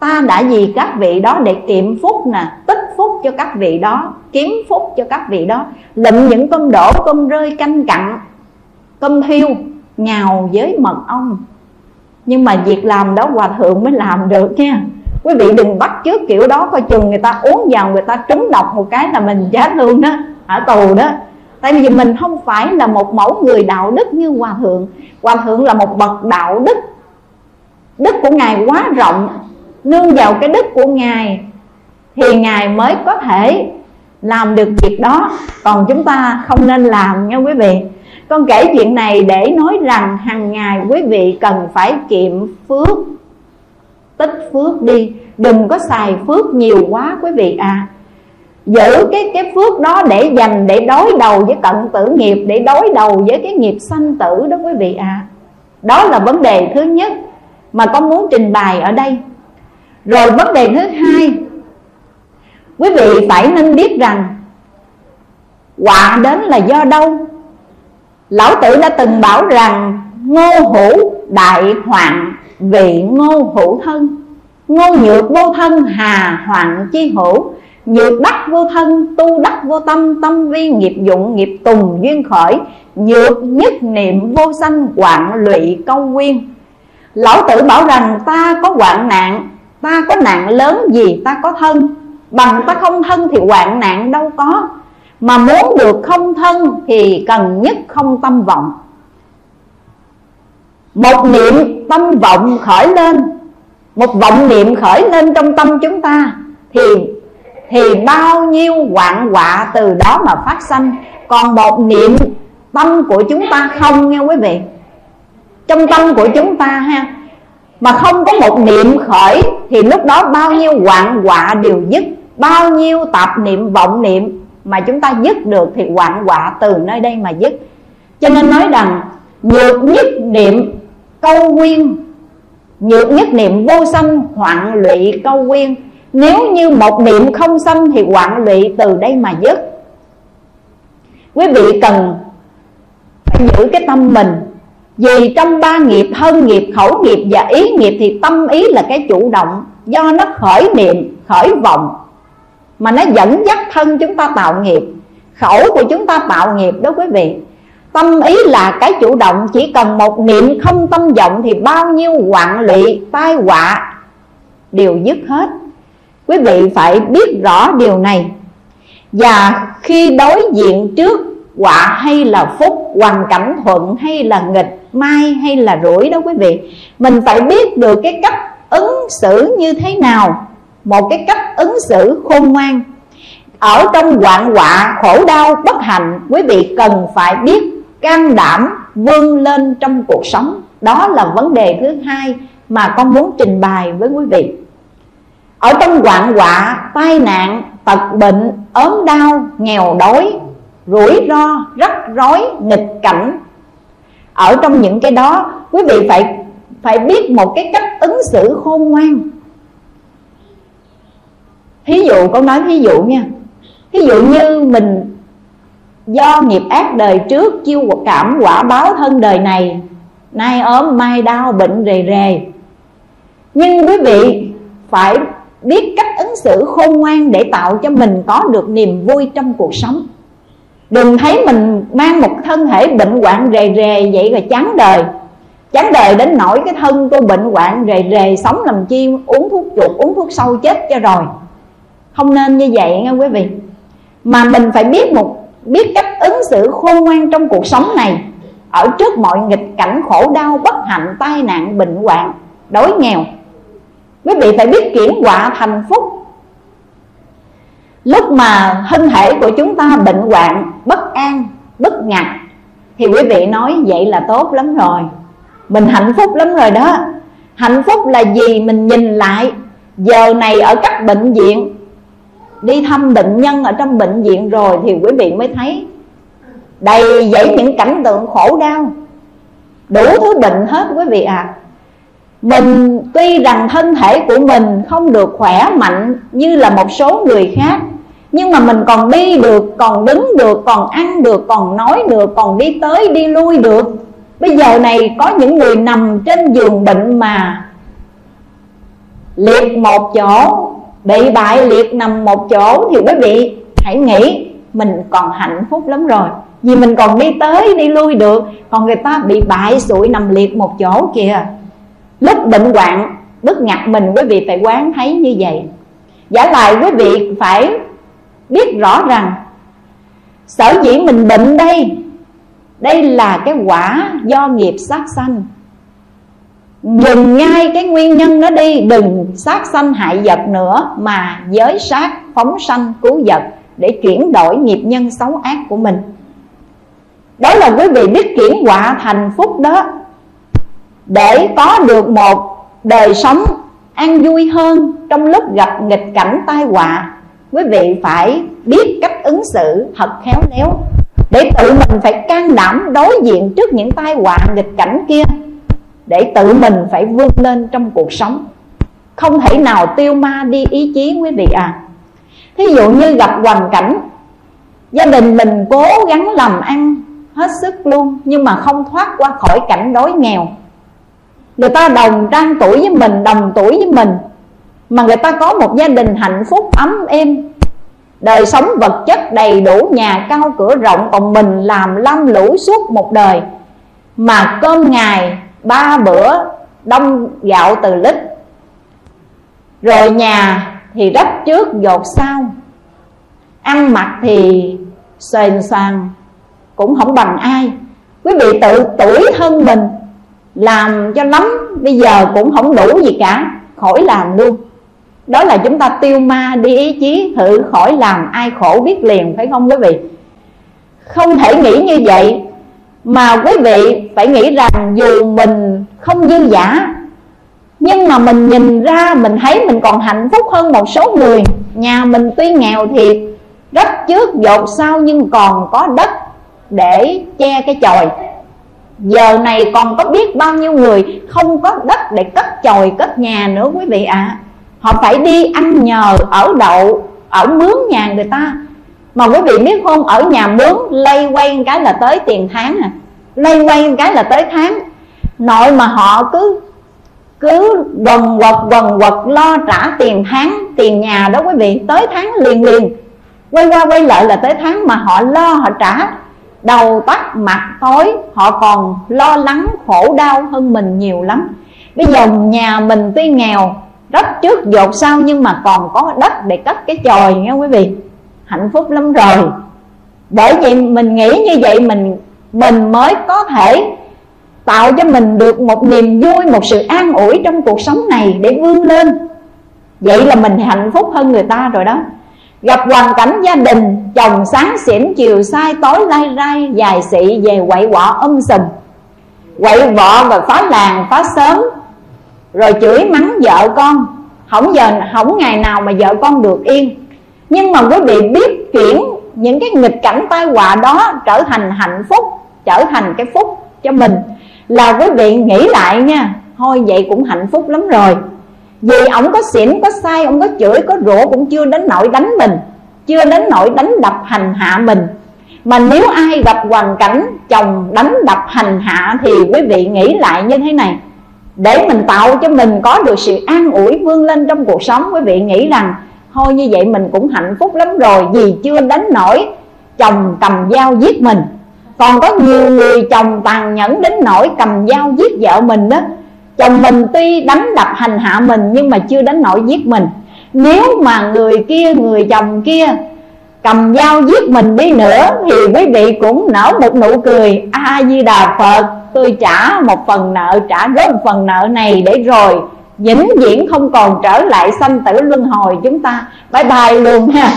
ta đã vì các vị đó để kiệm phúc nè, tích phúc cho các vị đó, kiếm phúc cho các vị đó. Lụm những con đổ, con rơi canh cặn cơm thiêu, nhào với mật ong. Nhưng mà việc làm đó hòa thượng mới làm được nha. Quý vị đừng bắt trước kiểu đó, coi chừng người ta uống vào người ta trúng độc một cái là mình chết luôn đó ở tù đó. Tại vì mình không phải là một mẫu người đạo đức như hòa thượng. Hòa thượng là một bậc đạo đức. Đức của ngài quá rộng nương vào cái đức của ngài thì ngài mới có thể làm được việc đó. Còn chúng ta không nên làm nha quý vị. Con kể chuyện này để nói rằng hàng ngày quý vị cần phải kiệm phước, tích phước đi. Đừng có xài phước nhiều quá quý vị à. Giữ cái cái phước đó để dành, để đối đầu với cận tử nghiệp, để đối đầu với cái nghiệp sanh tử đó quý vị à. Đó là vấn đề thứ nhất mà con muốn trình bày ở đây rồi vấn đề thứ hai quý vị phải nên biết rằng họa đến là do đâu? Lão tử đã từng bảo rằng ngô hữu đại hoạn vị ngô hữu thân. Ngô nhược vô thân hà hoạn chi hữu. Nhược đắc vô thân, tu đắc vô tâm Tâm vi nghiệp dụng, nghiệp tùng duyên khởi. Nhược nhất niệm vô sanh, quạng lụy câu quyên Lão tử bảo rằng ta có hoạn nạn Ta có nạn lớn gì ta có thân. Bằng ta không thân thì hoạn nạn đâu có. Mà muốn được không thân thì cần nhất không tâm vọng. Một niệm tâm vọng khởi lên. Một vọng niệm khởi lên trong tâm chúng ta Thì thì bao nhiêu hoạn họa từ đó mà phát sanh. Còn một niệm tâm của chúng ta không nghe quý vị. Trong tâm của chúng ta ha mà không có một niệm khởi thì lúc đó bao nhiêu quạng quạ đều dứt, bao nhiêu tạp niệm, vọng niệm mà chúng ta dứt được thì quạng quạ từ nơi đây mà dứt. Cho nên nói rằng, nhược nhất niệm câu nguyên, nhược nhất niệm vô sanh hoạn lụy câu nguyên. Nếu như một niệm không sanh thì hoạn lụy từ đây mà dứt. Quý vị cần phải giữ cái tâm mình vì trong ba nghiệp thân nghiệp, khẩu nghiệp và ý nghiệp Thì tâm ý là cái chủ động. Do nó khởi niệm, khởi vọng Mà nó dẫn dắt thân chúng ta tạo nghiệp. Khẩu của chúng ta tạo nghiệp đó quý vị. Tâm ý là cái chủ động. Chỉ cần một niệm không tâm vọng Thì bao nhiêu hoạn lụy, tai họa Đều dứt hết. Quý vị phải biết rõ điều này. Và khi đối diện trước quả hay là phúc, hoàn cảnh thuận hay là nghịch, mai hay là rủi đó quý vị. Mình phải biết được cái cách ứng xử như thế nào, một cái cách ứng xử khôn ngoan. Ở trong hoạn họa, khổ đau, bất hạnh, quý vị cần phải biết can đảm vươn lên trong cuộc sống. Đó là vấn đề thứ hai mà con muốn trình bày với quý vị. Ở trong hoạn họa, tai nạn, tật bệnh, ốm đau, nghèo đói rủi ro, rắc rối, nghịch cảnh. Ở trong những cái đó, quý vị phải phải biết một cái cách ứng xử khôn ngoan. Thí dụ, con nói thí dụ nha. Thí dụ như mình do nghiệp ác đời trước, chiêu cảm quả báo thân đời này, nay ốm, mai đau, bệnh rề rề. Nhưng quý vị phải biết cách ứng xử khôn ngoan để tạo cho mình có được niềm vui trong cuộc sống đừng thấy mình mang một thân thể bệnh hoạn rề rề vậy rồi chán đời. Chán đời đến nỗi cái thân tôi bệnh hoạn rề rề sống làm chi, uống thuốc chuột, uống thuốc sâu chết cho rồi. Không nên như vậy nghe quý vị. Mà mình phải biết một, biết cách ứng xử khôn ngoan trong cuộc sống này. Ở trước mọi nghịch cảnh khổ đau, bất hạnh, tai nạn, bệnh hoạn, đói nghèo. Quý vị phải biết chuyển quả thành phúc lúc mà thân thể của chúng ta bệnh hoạn, bất an, bất ngặt, thì quý vị nói vậy là tốt lắm rồi. Mình hạnh phúc lắm rồi đó. Hạnh phúc là gì mình nhìn lại. Giờ này ở các bệnh viện, đi thăm bệnh nhân ở trong bệnh viện rồi thì quý vị mới thấy đầy dẫy những cảnh tượng khổ đau. Đủ thứ bệnh hết quý vị à mình tuy rằng thân thể của mình không được khỏe mạnh như là một số người khác, nhưng mà mình còn đi được, còn đứng được, còn ăn được, còn nói được, còn đi tới, đi lui được. Bây giờ này có những người nằm trên giường bệnh mà liệt một chỗ, bị bại liệt nằm một chỗ thì quý vị hãy nghĩ mình còn hạnh phúc lắm rồi. Vì mình còn đi tới, đi lui được, còn người ta bị bại sụi nằm liệt một chỗ kìa lúc bệnh hoạn bức ngặt mình quý vị phải quán thấy như vậy. Giả lại quý vị phải biết rõ rằng, sở dĩ mình bệnh đây đây là cái quả do nghiệp sát sanh. Dừng ngay cái nguyên nhân nó đi, đừng sát sanh hại vật nữa, mà giới sát phóng sanh cứu vật để chuyển đổi nghiệp nhân xấu ác của mình. Đó là quý vị biết chuyển quả thành phúc đó để có được một đời sống an vui hơn trong lúc gặp nghịch cảnh tai họa, quý vị phải biết cách ứng xử thật khéo léo. Để tự mình phải can đảm đối diện trước những tai họa nghịch cảnh kia, để tự mình phải vươn lên trong cuộc sống. Không thể nào tiêu ma đi ý chí, quý vị à. Thí dụ như gặp hoàn cảnh, gia đình mình cố gắng làm ăn hết sức luôn, nhưng mà không thoát qua khỏi cảnh đói nghèo người ta đồng trang tuổi với mình, đồng tuổi với mình. Mà người ta có một gia đình hạnh phúc, ấm êm. Đời sống vật chất đầy đủ, nhà cao cửa rộng, còn mình làm lam lũ suốt một đời. Mà cơm ngày, ba bữa, đông gạo từ lít. Rồi nhà thì đất trước dột sau. Ăn mặc thì sền sàng, cũng không bằng ai. Quý vị tự tuổi hơn mình làm cho lắm, bây giờ cũng không đủ gì cả, khỏi làm luôn. Đó là chúng ta tiêu ma đi ý chí, thử khỏi làm, ai khổ biết liền, phải không quý vị? Không thể nghĩ như vậy, mà quý vị phải nghĩ rằng dù mình không dư giả, nhưng mà mình nhìn ra, mình thấy mình còn hạnh phúc hơn một số người. Nhà mình tuy nghèo thiệt đất trước dột sau nhưng còn có đất để che cái chòi giờ này còn có biết bao nhiêu người không có đất để cất chòi cất nhà nữa quý vị ạ. À. họ phải đi ăn nhờ, ở đậu, ở mướn nhà người ta. Mà quý vị biết không, ở nhà mướn lây quay cái là tới tiền tháng à. Lây quay cái là tới tháng. Nội mà họ cứ cứ quần quật quần quật lo trả tiền tháng, tiền nhà đó quý vị. Tới tháng liền liền. Quay qua quay lại là tới tháng mà họ lo, họ trả đầu tắt mặt, tối, họ còn lo lắng, khổ đau hơn mình nhiều lắm. Bây giờ nhà mình tuy nghèo, đất trước dột sau nhưng mà còn có đất để cất cái chòi nghe quý vị. Hạnh phúc lắm rồi. Bởi vậy mình nghĩ như vậy mình mình mới có thể tạo cho mình được một niềm vui, một sự an ủi trong cuộc sống này để vươn lên. Vậy là mình hạnh phúc hơn người ta rồi đó. Gặp hoàn cảnh gia đình, Chồng sáng xỉn, chiều sai, tối lai rai, Dài xị, về quậy quọ âm sùm. Quậy vợ và phá làng, phá sớm Rồi chửi mắng vợ con. Không giờ, không ngày nào mà vợ con được yên. Nhưng mà quý vị biết chuyển những cái nghịch cảnh tai họa đó Trở thành hạnh phúc, Trở thành cái phúc cho mình. Là quý vị nghĩ lại nha, Thôi vậy cũng hạnh phúc lắm rồi vì ông có xỉn, có sai, ông có chửi, có rủa cũng chưa đến nỗi đánh mình Chưa đến nỗi đánh đập hành hạ mình. Mà nếu ai gặp hoàn cảnh chồng đánh đập hành hạ Thì quý vị nghĩ lại như thế này. Để mình tạo cho mình có được sự an ủi vươn lên trong cuộc sống Quý vị nghĩ rằng Thôi như vậy mình cũng hạnh phúc lắm rồi Vì chưa đánh nổi chồng cầm dao giết mình. Còn có nhiều người chồng tàn nhẫn đến nỗi cầm dao giết vợ mình đó chồng mình tuy đánh đập hành hạ mình nhưng mà chưa đến nỗi giết mình. Nếu mà người kia, người chồng kia cầm dao giết mình đi nữa thì quý vị cũng nở một nụ cười. A di đà phật, tôi trả một phần nợ, trả góp một phần nợ này để rồi vĩnh viễn không còn trở lại sanh tử luân hồi chúng ta. Bye bye luôn ha.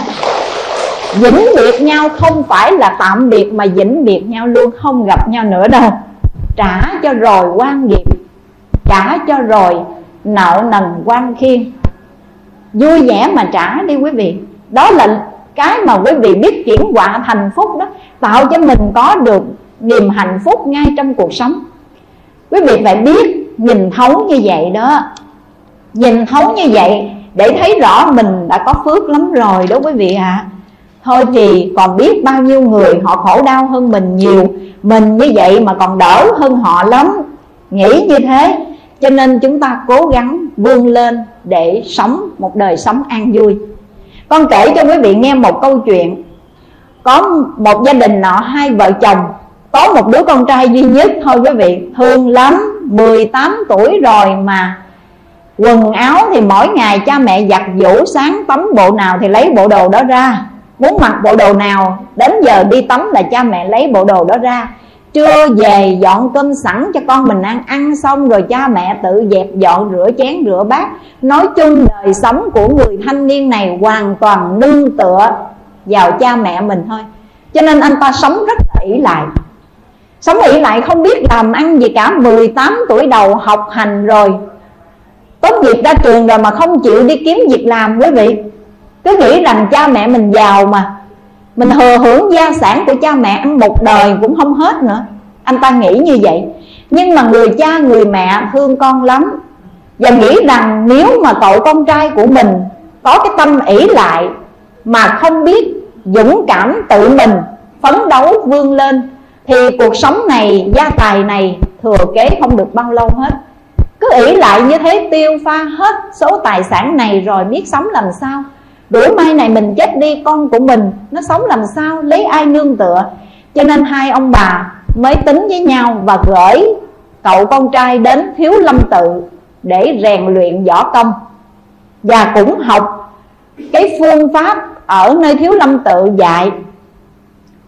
Vĩnh biệt nhau không phải là tạm biệt mà vĩnh biệt nhau luôn, không gặp nhau nữa đâu. Trả cho rồi, quan nghiệp trả cho rồi, nợ nần quan khiên. Vui vẻ mà trả đi quý vị. Đó là cái mà quý vị biết chuyển hóa thành phúc đó, tạo cho mình có được niềm hạnh phúc ngay trong cuộc sống. Quý vị phải biết nhìn thấu như vậy đó. Nhìn thấu như vậy để thấy rõ mình đã có phước lắm rồi đó quý vị ạ. À. thôi thì còn biết bao nhiêu người họ khổ đau hơn mình nhiều, mình như vậy mà còn đỡ hơn họ lắm. Nghĩ như thế cho nên chúng ta cố gắng vươn lên để sống một đời sống an vui. Con kể cho quý vị nghe một câu chuyện. Có một gia đình nọ, hai vợ chồng, có một đứa con trai duy nhất thôi quý vị, thương lắm 18 tuổi rồi mà quần áo thì mỗi ngày cha mẹ giặt vũ sáng tắm bộ nào thì lấy bộ đồ đó ra. Muốn mặc bộ đồ nào, đến giờ đi tắm là cha mẹ lấy bộ đồ đó ra trưa về dọn cơm sẵn cho con mình ăn. Ăn xong rồi cha mẹ tự dẹp dọn, rửa chén, rửa bát. Nói chung đời sống của người thanh niên này hoàn toàn nương tựa vào cha mẹ mình thôi. Cho nên anh ta sống rất là ỷ lại. Sống ỷ lại không biết làm ăn gì cả. 18 tuổi đầu học hành rồi. Tốt nghiệp ra trường rồi mà không chịu đi kiếm việc làm quý vị. Cứ nghĩ rằng cha mẹ mình giàu mà mình thừa hưởng gia sản của cha mẹ ăn một đời cũng không hết nữa. Anh ta nghĩ như vậy. Nhưng mà người cha, người mẹ thương con lắm. Và nghĩ rằng nếu mà cậu con trai của mình có cái tâm ỷ lại mà không biết dũng cảm tự mình phấn đấu vươn lên, thì cuộc sống này, gia tài này thừa kế không được bao lâu hết. Cứ ỷ lại như thế tiêu pha hết số tài sản này rồi biết sống làm sao? Đủ mai này mình chết đi, con của mình, nó sống làm sao, lấy ai nương tựa? Cho nên hai ông bà mới tính với nhau và gửi cậu con trai đến thiếu lâm tự để rèn luyện võ công. Và cũng học cái phương pháp ở nơi thiếu lâm tự dạy.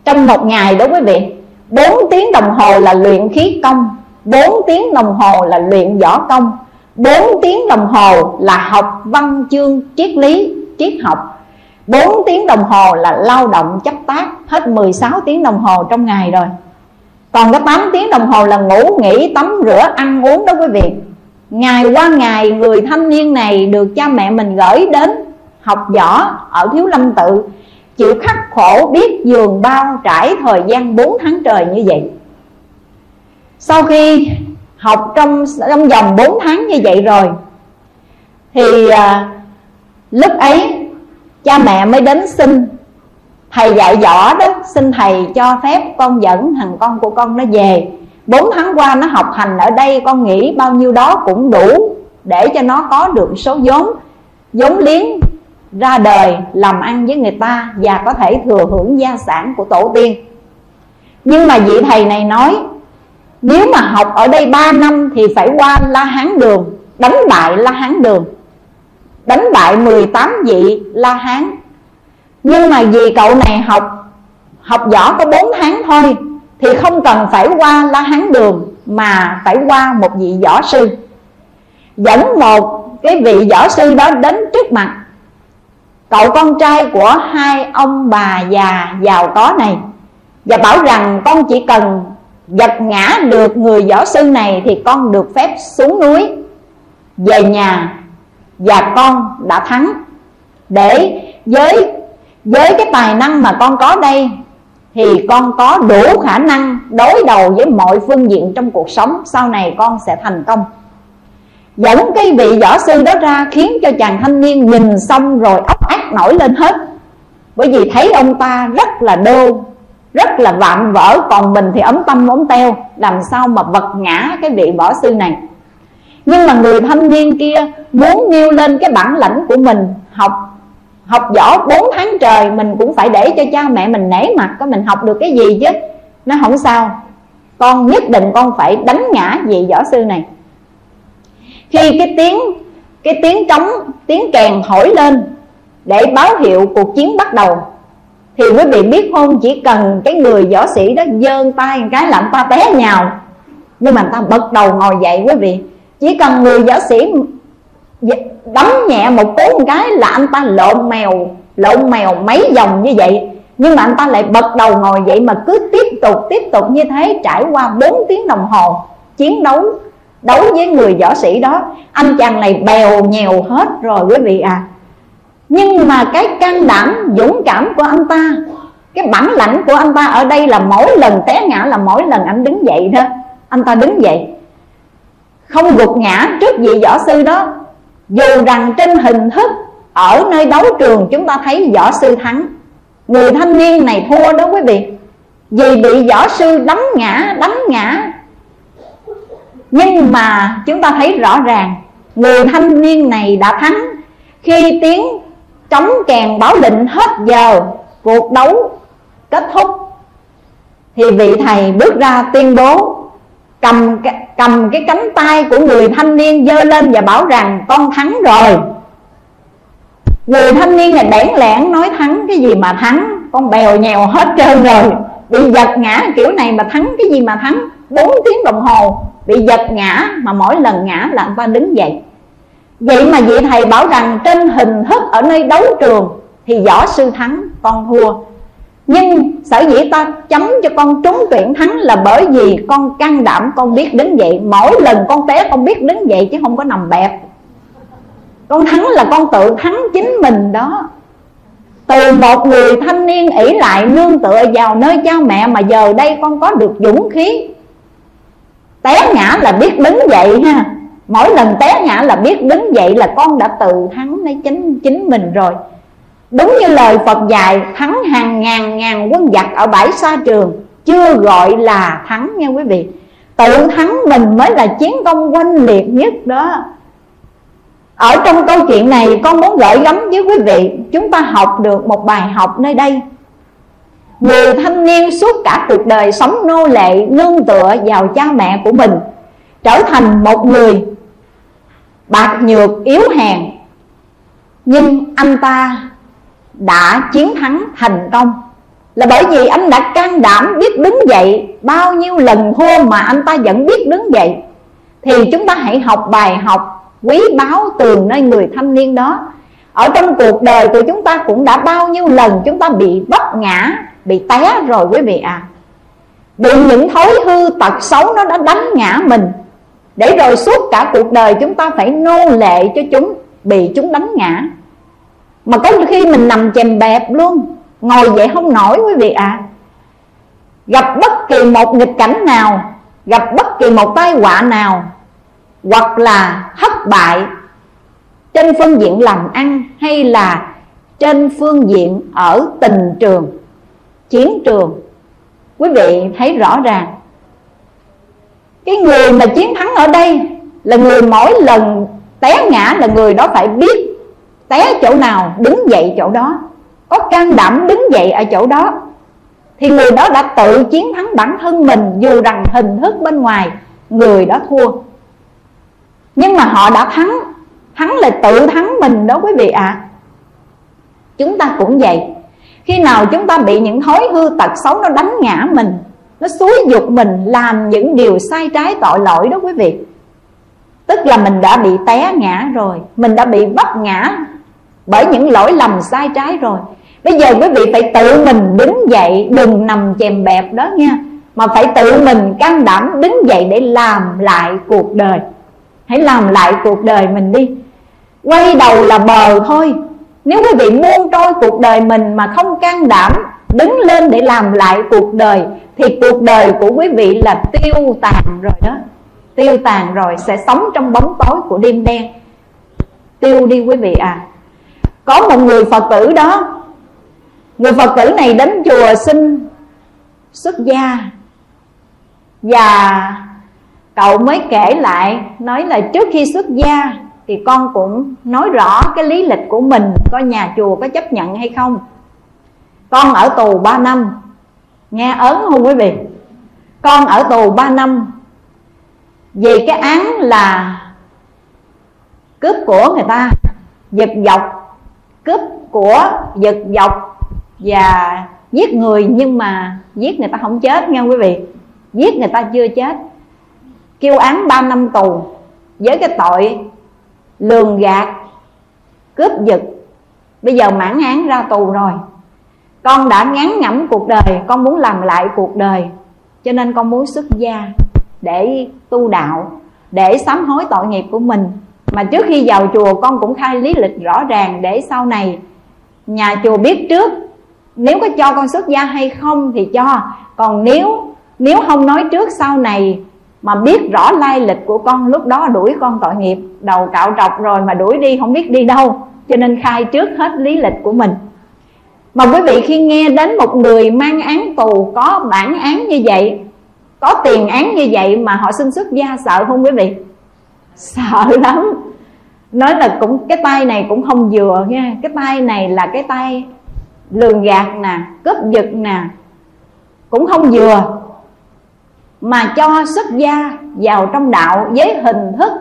Trong một ngày đó quý vị 4 tiếng đồng hồ là luyện khí công 4 tiếng đồng hồ là luyện võ công 4 tiếng đồng hồ là học văn chương triết lý triết học. 4 tiếng đồng hồ là lao động chấp tác Hết 16 tiếng đồng hồ trong ngày rồi. Còn có 8 tiếng đồng hồ là ngủ, nghỉ, tắm, rửa, ăn uống đó quý vị. Ngày qua ngày người thanh niên này được cha mẹ mình gửi đến học võ ở Thiếu Lâm Tự. Chịu khắc khổ biết giường bao trải thời gian 4 tháng trời như vậy. Sau khi học trong trong vòng 4 tháng như vậy rồi Thì à, lúc ấy, cha mẹ mới đến xin. Thầy dạy võ đó, xin thầy cho phép con dẫn thằng con của con nó về. 4 tháng qua nó học hành ở đây, con nghĩ bao nhiêu đó cũng đủ để cho nó có được số vốn. Vốn liếng ra đời, làm ăn với người ta và có thể thừa hưởng gia sản của tổ tiên. Nhưng mà vị thầy này nói, nếu mà học ở đây 3 năm thì phải qua La Hán Đường, đánh bại La Hán Đường đánh bại 18 vị La Hán. Nhưng mà vì cậu này học học võ có 4 tháng thôi, thì không cần phải qua La Hán Đường mà phải qua một vị võ sư. Dẫn một cái vị võ sư đó đến trước mặt. Cậu con trai của hai ông bà già giàu có này, và bảo rằng con chỉ cần giật ngã được người võ sư này thì con được phép xuống núi, về nhà và con đã thắng. Để với với cái tài năng mà con có đây, thì con có đủ khả năng đối đầu với mọi phương diện trong cuộc sống. Sau này con sẽ thành công. Dẫn cái vị võ sư đó ra khiến cho chàng thanh niên nhìn xong rồi ốc ác nổi lên hết. Bởi vì thấy ông ta rất là đô, rất là vạm vỡ, còn mình thì ấm tâm ấm teo. Làm sao mà vật ngã cái vị võ sư này? Nhưng mà người thanh niên kia muốn nêu lên cái bản lãnh của mình, học học võ 4 tháng trời, mình cũng phải để cho cha mẹ mình nể mặt có mình học được cái gì chứ? Nó không sao. Con nhất định con phải đánh ngã vị võ sư này. Khi cái tiếng cái tiếng trống, tiếng kèn thổi lên để báo hiệu cuộc chiến bắt đầu, thì quý vị biết không, chỉ cần cái người võ sĩ đó giơ tay một cái làm ta té nhào. Nhưng mà ta bật đầu ngồi dậy quý vị chỉ cần người võ sĩ đấm nhẹ một cú một cái là anh ta lộn mèo lộn mèo mấy vòng như vậy. Nhưng mà anh ta lại bật đầu ngồi dậy mà cứ tiếp tục tiếp tục như thế, trải qua 4 tiếng đồng hồ chiến đấu đấu với người võ sĩ đó. Anh chàng này bèo nhèo hết rồi quý vị à nhưng mà cái can đảm, dũng cảm của anh ta, cái bản lãnh của anh ta ở đây là mỗi lần té ngã là mỗi lần anh đứng dậy đó. Anh ta đứng dậy không gục ngã trước vị võ sư đó. Dù rằng trên hình thức ở nơi đấu trường chúng ta thấy võ sư thắng. Người thanh niên này thua đó quý vị. Vì bị võ sư đấm ngã đấm ngã. Nhưng mà chúng ta thấy rõ ràng, người thanh niên này đã thắng. Khi tiếng trống kèn báo định hết giờ, cuộc đấu kết thúc, thì vị thầy bước ra tuyên bố cầm cầm cái cánh tay của người thanh niên giơ lên và bảo rằng, con thắng rồi. Người thanh niên này bẽn lẽn nói, thắng cái gì mà thắng? Con bèo nhèo hết trơn rồi. Bị giật ngã kiểu này mà thắng cái gì mà thắng? 4 tiếng đồng hồ, bị giật ngã mà mỗi lần ngã là người ta đứng dậy. Vậy mà vị thầy bảo rằng, trên hình thức ở nơi đấu trường thì võ sư thắng, con thua nhưng sở dĩ ta chấm cho con trúng tuyển thắng là bởi vì con can đảm con biết đứng dậy mỗi lần con té con biết đứng dậy chứ không có nằm bẹp. Con thắng là con tự thắng chính mình đó. Từ một người thanh niên ỷ lại nương tựa vào nơi cha mẹ mà giờ đây con có được dũng khí. Té ngã là biết đứng dậy ha. Mỗi lần té ngã là biết đứng dậy là con đã tự thắng lấy chính chính mình rồi đúng như lời phật dạy, thắng hàng ngàn ngàn quân giặc ở bãi sa trường, chưa gọi là thắng nha quý vị. Tự thắng mình mới là chiến công quanh liệt nhất đó. Ở trong câu chuyện này, con muốn gửi gắm với quý vị, chúng ta học được một bài học nơi đây. Người thanh niên suốt cả cuộc đời sống nô lệ, nương tựa vào cha mẹ của mình, trở thành một người bạc nhược yếu hèn. Nhưng anh ta đã chiến thắng thành công. Là bởi vì anh đã can đảm biết đứng dậy bao nhiêu lần thua mà anh ta vẫn biết đứng dậy. Thì chúng ta hãy học bài học quý báu từ nơi người thanh niên đó. Ở trong cuộc đời của chúng ta cũng đã bao nhiêu lần chúng ta bị vấp ngã, bị té rồi quý vị à bị những thói hư tật xấu nó đã đánh ngã mình. Để rồi suốt cả cuộc đời chúng ta phải nô lệ cho chúng, bị chúng đánh ngã mà có khi mình nằm chèm bẹp luôn ngồi dậy không nổi quý vị ạ à. gặp bất kỳ một nghịch cảnh nào, gặp bất kỳ một tai họa nào, hoặc là thất bại trên phương diện làm ăn hay là trên phương diện ở tình trường, chiến trường, quý vị thấy rõ ràng cái người mà chiến thắng ở đây là người mỗi lần té ngã là người đó phải biết té chỗ nào, đứng dậy chỗ đó. Có can đảm đứng dậy ở chỗ đó. Thì người đó đã tự chiến thắng bản thân mình, dù rằng hình thức bên ngoài, người đó thua. Nhưng mà họ đã thắng. Thắng là tự thắng mình đó quý vị ạ. À. chúng ta cũng vậy. Khi nào chúng ta bị những thói hư tật xấu nó đánh ngã mình, nó xúi dục mình, làm những điều sai trái tội lỗi đó quý vị. Tức là mình đã bị té ngã rồi, mình đã bị vấp ngã bởi những lỗi lầm sai trái rồi. Bây giờ quý vị phải tự mình đứng dậy, đừng nằm chèm bẹp đó nha. Mà phải tự mình can đảm đứng dậy để làm lại cuộc đời. Hãy làm lại cuộc đời mình đi. Quay đầu là bờ thôi. Nếu quý vị buông trôi cuộc đời mình mà không can đảm đứng lên để làm lại cuộc đời, thì cuộc đời của quý vị là tiêu tàn rồi đó. Tiêu tàn rồi sẽ sống trong bóng tối của đêm đen. Tiêu đi quý vị à có một người phật tử đó. Người phật tử này đến chùa xin xuất gia. Và cậu mới kể lại, nói là trước khi xuất gia thì con cũng nói rõ cái lý lịch của mình coi nhà chùa có chấp nhận hay không. Con ở tù 3 năm. Nghe ớn không quý vị? Con ở tù 3 năm. Vì cái án là cướp của người ta, giật dọc cướp của giật dọc và giết người nhưng mà giết người ta không chết nha quý vị. Giết người ta chưa chết. Kêu án 3 năm tù với cái tội lường gạt, cướp giật. Bây giờ mãn án ra tù rồi. Con đã ngán ngẩm cuộc đời, con muốn làm lại cuộc đời. Cho nên con muốn xuất gia để tu đạo, để sám hối tội nghiệp của mình mà trước khi vào chùa, con cũng khai lý lịch rõ ràng để sau này nhà chùa biết trước nếu có cho con xuất gia hay không thì cho. Còn nếu nếu không nói trước sau này mà biết rõ lai lịch của con, lúc đó đuổi con tội nghiệp, đầu cạo trọc rồi mà đuổi đi không biết đi đâu. Cho nên khai trước hết lý lịch của mình. Mà quý vị khi nghe đến một người mang án tù có bản án như vậy, có tiền án như vậy mà họ xin xuất gia sợ không quý vị? Sợ lắm. Nói là cũng, cái tay này cũng không vừa nha. Cái tay này là cái tay lường gạt nè, cướp giật nè. Cũng không vừa. Mà cho xuất gia vào trong đạo với hình thức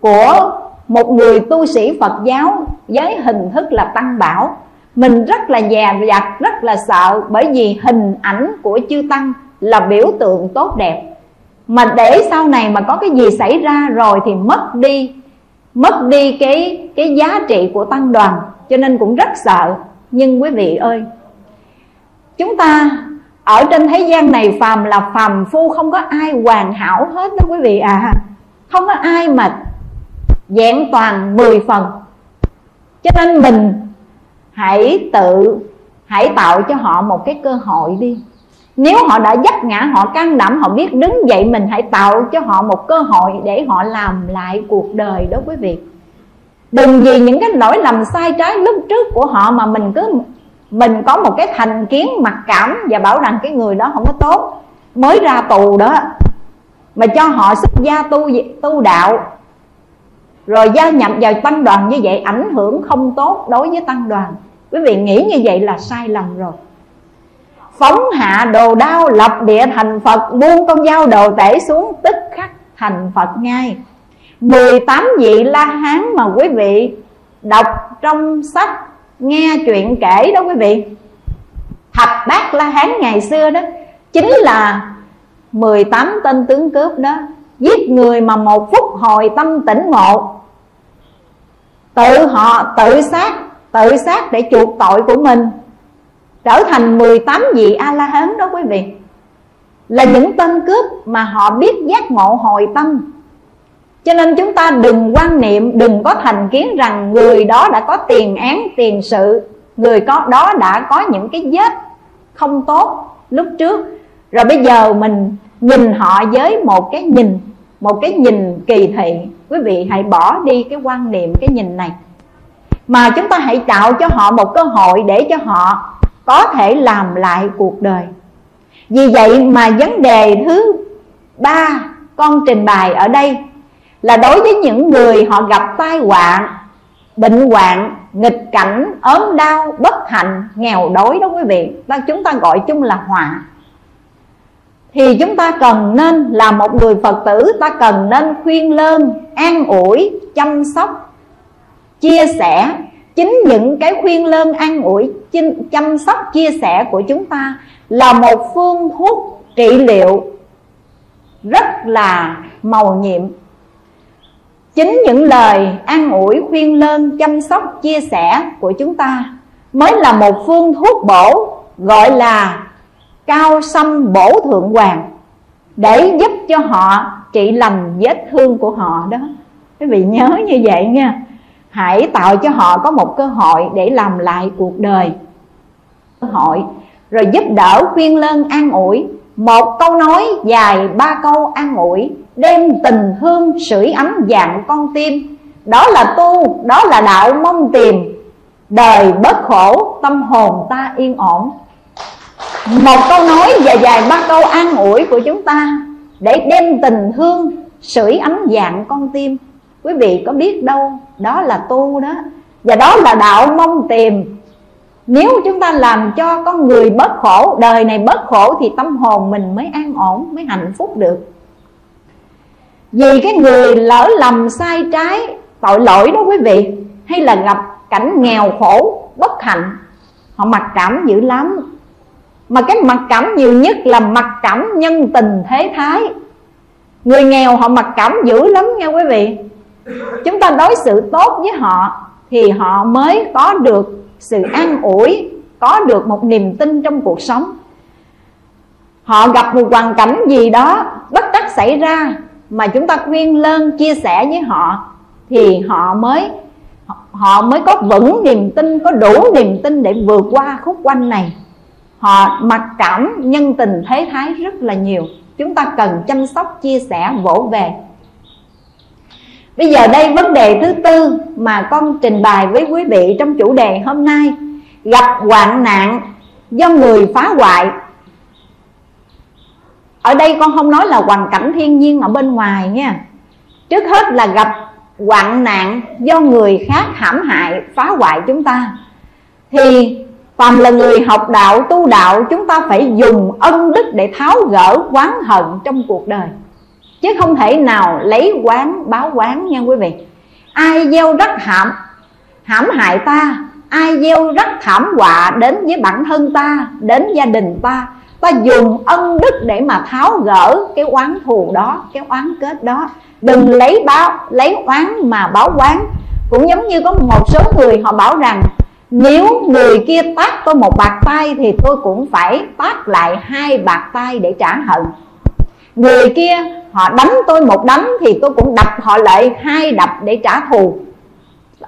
của một người tu sĩ Phật giáo với hình thức là tăng bảo. Mình rất là dè dặt, rất là sợ bởi vì hình ảnh của chư tăng là biểu tượng tốt đẹp mà để sau này mà có cái gì xảy ra rồi thì mất đi mất đi cái cái giá trị của tăng đoàn. Cho nên cũng rất sợ. Nhưng quý vị ơi, chúng ta ở trên thế gian này phàm là phàm phu, không có ai hoàn hảo hết đó quý vị à không có ai mà dạng toàn 10 phần. Cho nên mình hãy tự, hãy tạo cho họ một cái cơ hội đi nếu họ đã dắt ngã, họ can đảm, họ biết đứng dậy mình hãy tạo cho họ một cơ hội để họ làm lại cuộc đời đó quý vị. Đừng vì những cái lỗi lầm sai trái lúc trước của họ mà mình cứ, mình có một cái thành kiến, mặc cảm và bảo rằng cái người đó không có tốt. Mới ra tù đó, mà cho họ xuất gia tu tu đạo. Rồi gia nhập vào tăng đoàn như vậy, ảnh hưởng không tốt đối với tăng đoàn. Quý vị nghĩ như vậy là sai lầm rồi phóng hạ đồ đao, lập địa thành phật, buông con dao đồ tể xuống, tức khắc thành phật ngay. 18 vị la hán mà quý vị đọc trong sách, nghe chuyện kể đó quý vị. Thập bát la hán ngày xưa đó, chính là 18 tên tướng cướp đó, giết người mà một phút hồi tâm tỉnh ngộ. Tự họ tự sát tự sát để chuộc tội của mình trở thành 18 vị a la hán đó quý vị, là những tên cướp mà họ biết giác ngộ hồi tâm. Cho nên chúng ta đừng quan niệm, đừng có thành kiến rằng người đó đã có tiền án, tiền sự. Người có, đó đã có những cái vết không tốt lúc trước. Rồi bây giờ mình nhìn họ với một cái nhìn, một cái nhìn kỳ thị. Quý vị hãy bỏ đi cái quan niệm, cái nhìn này. Mà chúng ta hãy tạo cho họ một cơ hội để cho họ có thể làm lại cuộc đời. Vì vậy mà vấn đề thứ ba con trình bày ở đây là đối với những người họ gặp tai họa, bệnh hoạn, nghịch cảnh, ốm đau, bất hạnh, nghèo đói đó quý vị ta chúng ta gọi chung là họa. Thì chúng ta cần nên là một người phật tử, ta cần nên khuyên lơn an ủi, chăm sóc, chia sẻ chính những cái khuyên lơn an ủi chăm sóc, chia sẻ của chúng ta là một phương thuốc trị liệu rất là màu nhiệm. Chính những lời an ủi, khuyên lơn, chăm sóc, chia sẻ của chúng ta mới là một phương thuốc bổ, gọi là cao sâm bổ thượng hoàng, để giúp cho họ trị lành vết thương của họ đó. Quý vị nhớ như vậy nha hãy tạo cho họ có một cơ hội để làm lại cuộc đời. Cơ hội, rồi giúp đỡ khuyên lơn an ủi. Một câu nói dài ba câu an ủi. Đem tình thương sưởi ấm dạng con tim. Đó là tu, đó là đạo mong tìm. Đời bớt khổ, tâm hồn ta yên ổn. Một câu nói dài dài ba câu an ủi của chúng ta để đem tình thương sưởi ấm dạng con tim quý vị có biết đâu, đó là tu đó. Và đó là đạo mong tìm. Nếu chúng ta làm cho con người bớt khổ, đời này bớt khổ thì tâm hồn mình mới an ổn, mới hạnh phúc được. Vì cái người lỡ lầm sai trái, tội lỗi đó quý vị, hay là gặp cảnh nghèo khổ, bất hạnh, họ mặc cảm dữ lắm. Mà cái mặc cảm nhiều nhất là mặc cảm nhân tình thế thái. Người nghèo họ mặc cảm dữ lắm nha quý vị chúng ta đối xử tốt với họ thì họ mới có được sự an ủi, có được một niềm tin trong cuộc sống. Họ gặp một hoàn cảnh gì đó bất đắc xảy ra mà chúng ta khuyên lơn chia sẻ với họ thì họ mới họ mới có vững niềm tin, có đủ niềm tin để vượt qua khúc quanh này. Họ mặc cảm nhân tình thế thái rất là nhiều. Chúng ta cần chăm sóc, chia sẻ, vỗ về bây giờ đây vấn đề thứ tư mà con trình bày với quý vị trong chủ đề hôm nay. Gặp hoạn nạn do người phá hoại. Ở đây con không nói là hoàn cảnh thiên nhiên ở bên ngoài nha. Trước hết là gặp hoạn nạn do người khác hãm hại phá hoại chúng ta. Thì Phàm là người học đạo, tu đạo Chúng ta phải dùng ân đức để tháo gỡ oán hận trong cuộc đời. Chứ không thể nào lấy quán, báo quán nha quý vị. Ai gieo rất hãm hãm hại ta. Ai gieo rất thảm họa đến với bản thân ta, Đến gia đình ta. Ta dùng ân đức để mà tháo gỡ cái oán thù đó, Cái oán kết đó. Đừng lấy báo, lấy oán mà báo quán. Cũng giống như có một số người họ bảo rằng, nếu người kia tát tôi một bạc tay Thì tôi cũng phải tát lại hai bạc tay để trả hận. Người kia họ đánh tôi một đánh Thì tôi cũng đập họ lại hai đập để trả thù.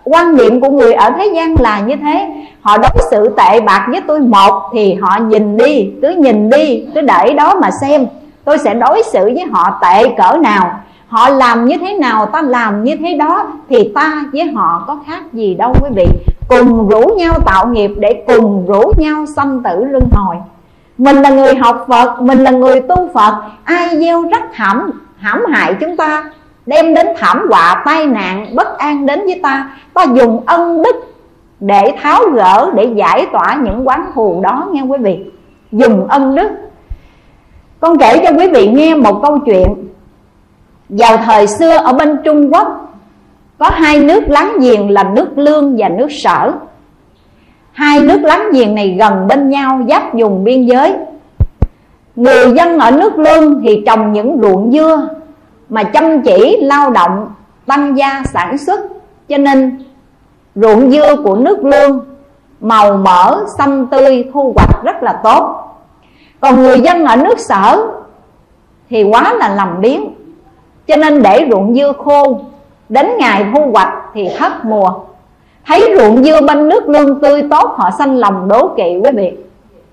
Quan niệm của người ở thế gian là như thế. Họ đối xử tệ bạc với tôi một Thì họ nhìn đi, cứ nhìn đi, cứ để đó mà xem. Tôi sẽ đối xử với họ tệ cỡ nào. Họ làm như thế nào ta làm như thế đó Thì ta với họ có khác gì đâu quý vị. Cùng rủ nhau tạo nghiệp để cùng rủ nhau sanh tử luân hồi. Mình là người học Phật, mình là người tu Phật. Ai gieo rắc hãm, hãm hại chúng ta Đem đến thảm họa, tai nạn, bất an đến với ta Ta dùng ân đức để tháo gỡ, để giải tỏa những quán thù đó nghe quý vị. Dùng ân đức. Con kể cho quý vị nghe một câu chuyện. Vào thời xưa ở bên Trung Quốc Có hai nước láng giềng là nước Lương và nước Sở. Hai nước láng giềng này gần bên nhau giáp dùng biên giới. Người dân ở nước Lương thì trồng những ruộng dưa Mà chăm chỉ lao động tăng gia sản xuất. Cho nên ruộng dưa của nước Lương Màu mỡ, xanh tươi, thu hoạch rất là tốt. Còn người dân ở nước Sở Thì quá là lầm biếng. Cho nên để ruộng dưa khô Đến ngày thu hoạch thì thất mùa. Thấy ruộng dưa bên nước lương tươi tốt, Họ sanh lòng đố kỵ quý vị.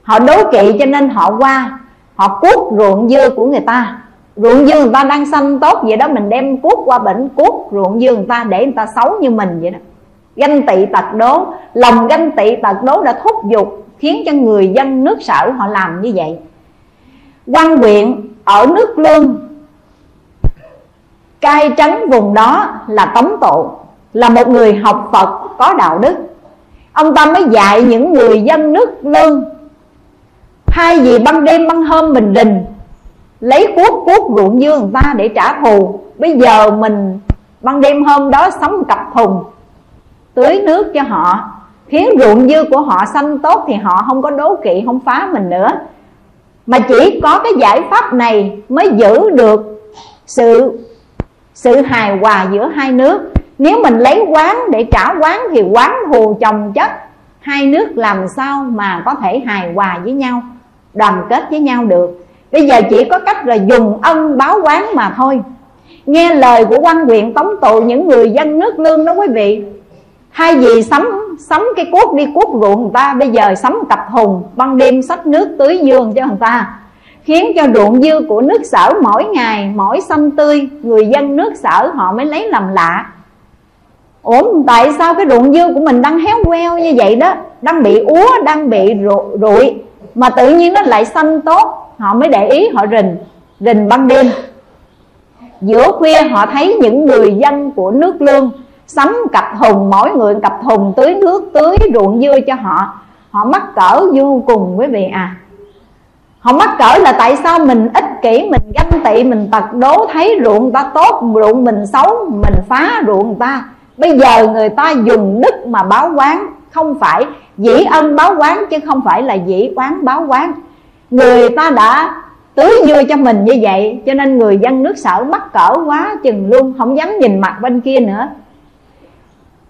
Họ đố kỵ cho nên họ qua, Họ cuốc ruộng dưa của người ta. Ruộng dưa người ta đang xanh tốt vậy đó, Mình đem cuốc qua bệnh cuốc ruộng dưa người ta Để người ta xấu như mình vậy đó. Ganh tị tật đố, Lòng ganh tị tật đố đã thúc giục, Khiến cho người dân nước sở họ làm như vậy. Quan huyện ở nước lương, cai trấn vùng đó là tống tụ, là một người học phật có đạo đức. Ông ta mới dạy những người dân nước lương thay vì ban đêm ban hôm mình đình, lấy cuốc cuốc ruộng dưa người ta để trả thù. Bây giờ mình ban đêm hôm đó sống cặp thùng, tưới nước cho họ. Khiến ruộng dưa của họ xanh tốt thì họ không có đố kỵ, không phá mình nữa. Mà chỉ có cái giải pháp này mới giữ được sự sự hài hòa giữa hai nước nếu mình lấy quán để trả quán thì quán thù chồng chất. Hai nước làm sao mà có thể hài hòa với nhau, đoàn kết với nhau được? Bây giờ chỉ có cách là dùng ân báo quán mà thôi. Nghe lời của quan huyện tống tụ những người dân nước lương đó quý vị. Hai vì sắm sắm cái cuốc đi cuốc ruộng người ta, bây giờ sắm cặp hùng, ban đêm xách nước tưới dương cho người ta. Khiến cho ruộng dư của nước sở mỗi ngày, mỗi xanh tươi, người dân nước sở họ mới lấy làm lạ ổn. tại sao cái ruộng dưa của mình đang héo queo như vậy đó? Đang bị úa, đang bị rụi, mà tự nhiên nó lại xanh tốt. Họ mới để ý, họ rình rình ban đêm. Giữa khuya, họ thấy những người dân của nước lương sắm cặp thùng mỗi người cặp thùng tưới nước, tưới ruộng dưa cho họ. Họ mắc cỡ vô cùng, quý vị à. Họ mắc cỡ là tại sao mình ích kỷ, mình ganh tị, mình tật đố, thấy ruộng ta tốt, ruộng mình xấu, mình phá ruộng ta bây giờ người ta dùng đức mà báo quán, không phải dĩ ân báo quán, chứ không phải là dĩ quán báo quán. Người ta đã tưới dưa cho mình như vậy, cho nên người dân nước sở mắc cỡ quá chừng luôn, không dám nhìn mặt bên kia nữa.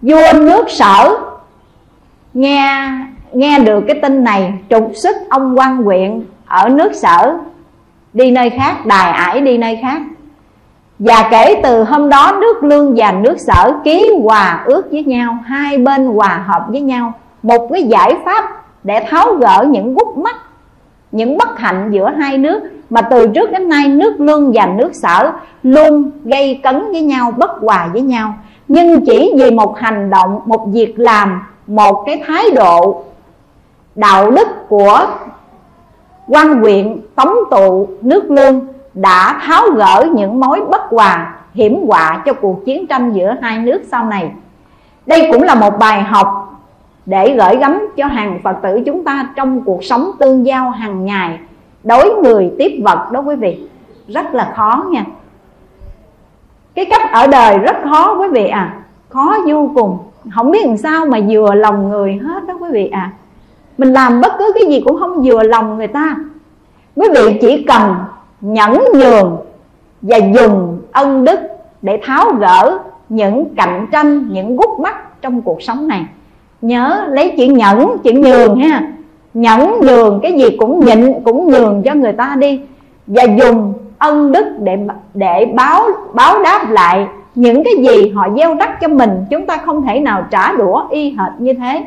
Vua nước sở nghe nghe được cái tin này, trục xuất ông quan huyện ở nước sở, đi nơi khác, đài ải đi nơi khác và kể từ hôm đó, nước lương và nước sở ký hòa ước với nhau, hai bên hòa hợp với nhau. Một cái giải pháp để tháo gỡ những gút mắt những bất hạnh giữa hai nước mà từ trước đến nay nước lương và nước sở luôn gây cấn với nhau, bất hòa với nhau. Nhưng chỉ vì một hành động, một việc làm, một cái thái độ đạo đức của quan huyện tống tụ nước lương đã tháo gỡ những mối bất hòa, hiểm họa cho cuộc chiến tranh giữa hai nước sau này. Đây cũng là một bài học để gửi gắm cho hàng phật tử chúng ta trong cuộc sống tương giao hàng ngày, đối người tiếp vật đó quý vị. Rất là khó nha. Cái cách ở đời rất khó quý vị à khó vô cùng. Không biết làm sao mà vừa lòng người hết đó quý vị à mình làm bất cứ cái gì cũng không vừa lòng người ta. Quý vị chỉ cần nhẫn nhường và dùng ân đức để tháo gỡ những cạnh tranh, những gút mắt trong cuộc sống này. Nhớ lấy chuyện nhẫn chuyện nhường ha. Nhẫn nhường cái gì cũng nhịn, cũng nhường cho người ta đi. Và dùng ân đức để để báo báo đáp lại những cái gì họ gieo rắc cho mình. Chúng ta không thể nào trả đũa y hệt như thế.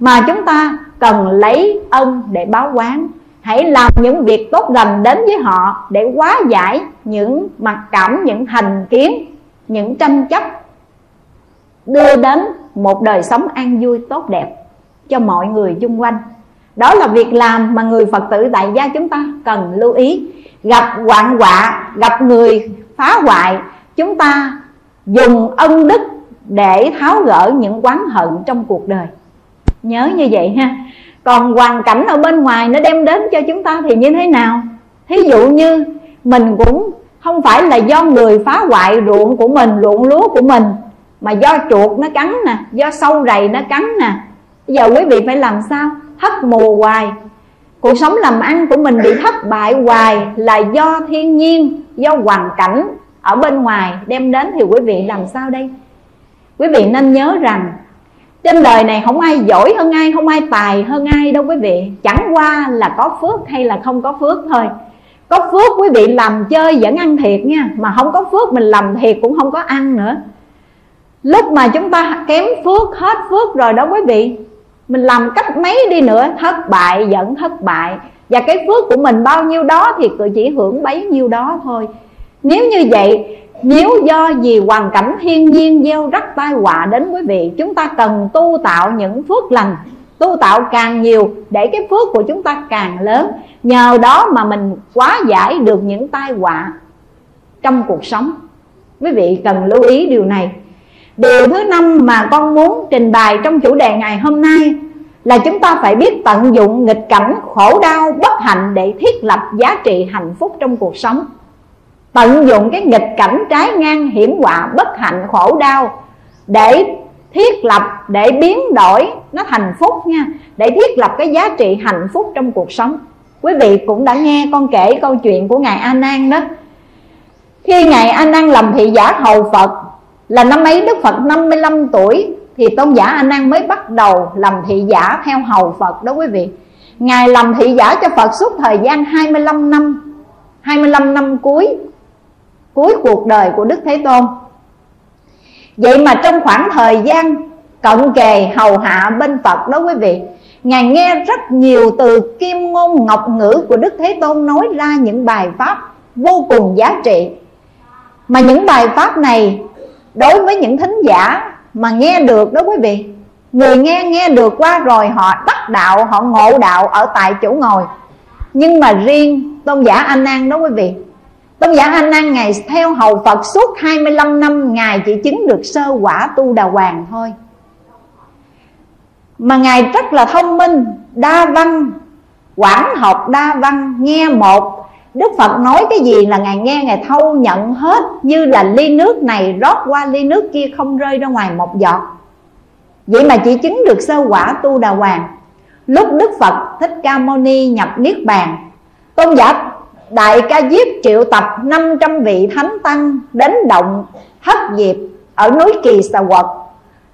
Mà chúng ta cần lấy ân để báo quán hãy làm những việc tốt lành đến với họ để hóa giải những mặc cảm, những hành kiến, những tranh chấp. Đưa đến một đời sống an vui, tốt đẹp cho mọi người xung quanh. Đó là việc làm mà người phật tử tại gia chúng ta cần lưu ý. Gặp hoạn họa, gặp người phá hoại, chúng ta dùng ân đức để tháo gỡ những quán hận trong cuộc đời. Nhớ như vậy ha còn hoàn cảnh ở bên ngoài nó đem đến cho chúng ta thì như thế nào? Thí dụ như mình cũng không phải là do người phá hoại ruộng của mình, ruộng lúa của mình, mà do chuột nó cắn nè, do sâu rầy nó cắn nè. Bây giờ quý vị phải làm sao? Thất mù hoài. Cuộc sống làm ăn của mình bị thất bại hoài là do thiên nhiên, do hoàn cảnh ở bên ngoài đem đến thì quý vị làm sao đây? Quý vị nên nhớ rằng trên đời này không ai giỏi hơn ai, không ai tài hơn ai đâu quý vị. Chẳng qua là có phước hay là không có phước thôi. Có phước quý vị làm chơi vẫn ăn thiệt nha, mà không có phước mình làm thiệt cũng không có ăn nữa. Lúc mà chúng ta kém phước, hết phước rồi đó quý vị. Mình làm cách mấy đi nữa, thất bại vẫn thất bại. Và cái phước của mình bao nhiêu đó thì chỉ hưởng bấy nhiêu đó thôi. Nếu như vậy nếu do vì hoàn cảnh thiên nhiên gieo rắc tai họa đến quý vị Chúng ta cần tu tạo những phước lành. Tu tạo càng nhiều để cái phước của chúng ta càng lớn. Nhờ đó mà mình quá giải được những tai họa trong cuộc sống. Quý vị cần lưu ý điều này. Điều thứ năm mà con muốn trình bày trong chủ đề ngày hôm nay Là chúng ta phải biết tận dụng nghịch cảnh, khổ đau, bất hạnh Để thiết lập giá trị hạnh phúc trong cuộc sống tận dụng cái nghịch cảnh trái ngang hiểm họa bất hạnh khổ đau để thiết lập, để biến đổi nó thành phúc nha, để thiết lập cái giá trị hạnh phúc trong cuộc sống. Quý vị cũng đã nghe con kể câu chuyện của ngài a nan đó. Khi ngài a nan làm thị giả hầu phật, là năm ấy đức phật 55 tuổi, thì tôn giả a nan mới bắt đầu làm thị giả theo hầu phật đó quý vị. Ngài làm thị giả cho phật suốt thời gian 25 năm 25 năm cuối cuối cuộc đời của Đức Thế Tôn. Vậy mà trong khoảng thời gian cận kề hầu hạ bên Phật đó quý vị Ngài nghe rất nhiều từ kim ngôn ngọc ngữ của Đức Thế Tôn nói ra những bài pháp vô cùng giá trị. Mà những bài pháp này đối với những thính giả mà nghe được đó quý vị Người nghe nghe được qua rồi họ đắc đạo, họ ngộ đạo ở tại chỗ ngồi. Nhưng mà riêng tôn giả A An đó quý vị Tôn giả A Nan Ngài theo hầu Phật suốt 25 năm, Ngài chỉ chứng được sơ quả tu đà hoàng thôi. Mà Ngài rất là thông minh, Đa văn, Quảng học đa văn, Nghe một. Đức Phật nói cái gì là Ngài nghe, Ngài thâu nhận hết, Như là ly nước này rót qua ly nước kia Không rơi ra ngoài một giọt. Vậy mà chỉ chứng được sơ quả tu đà hoàng. Lúc Đức Phật Thích Ca Mâu Ni nhập Niết Bàn, Tôn giả Đại ca Diếp triệu tập 500 vị thánh tăng đến động Hấp diệp ở núi Kỳ Sà Quật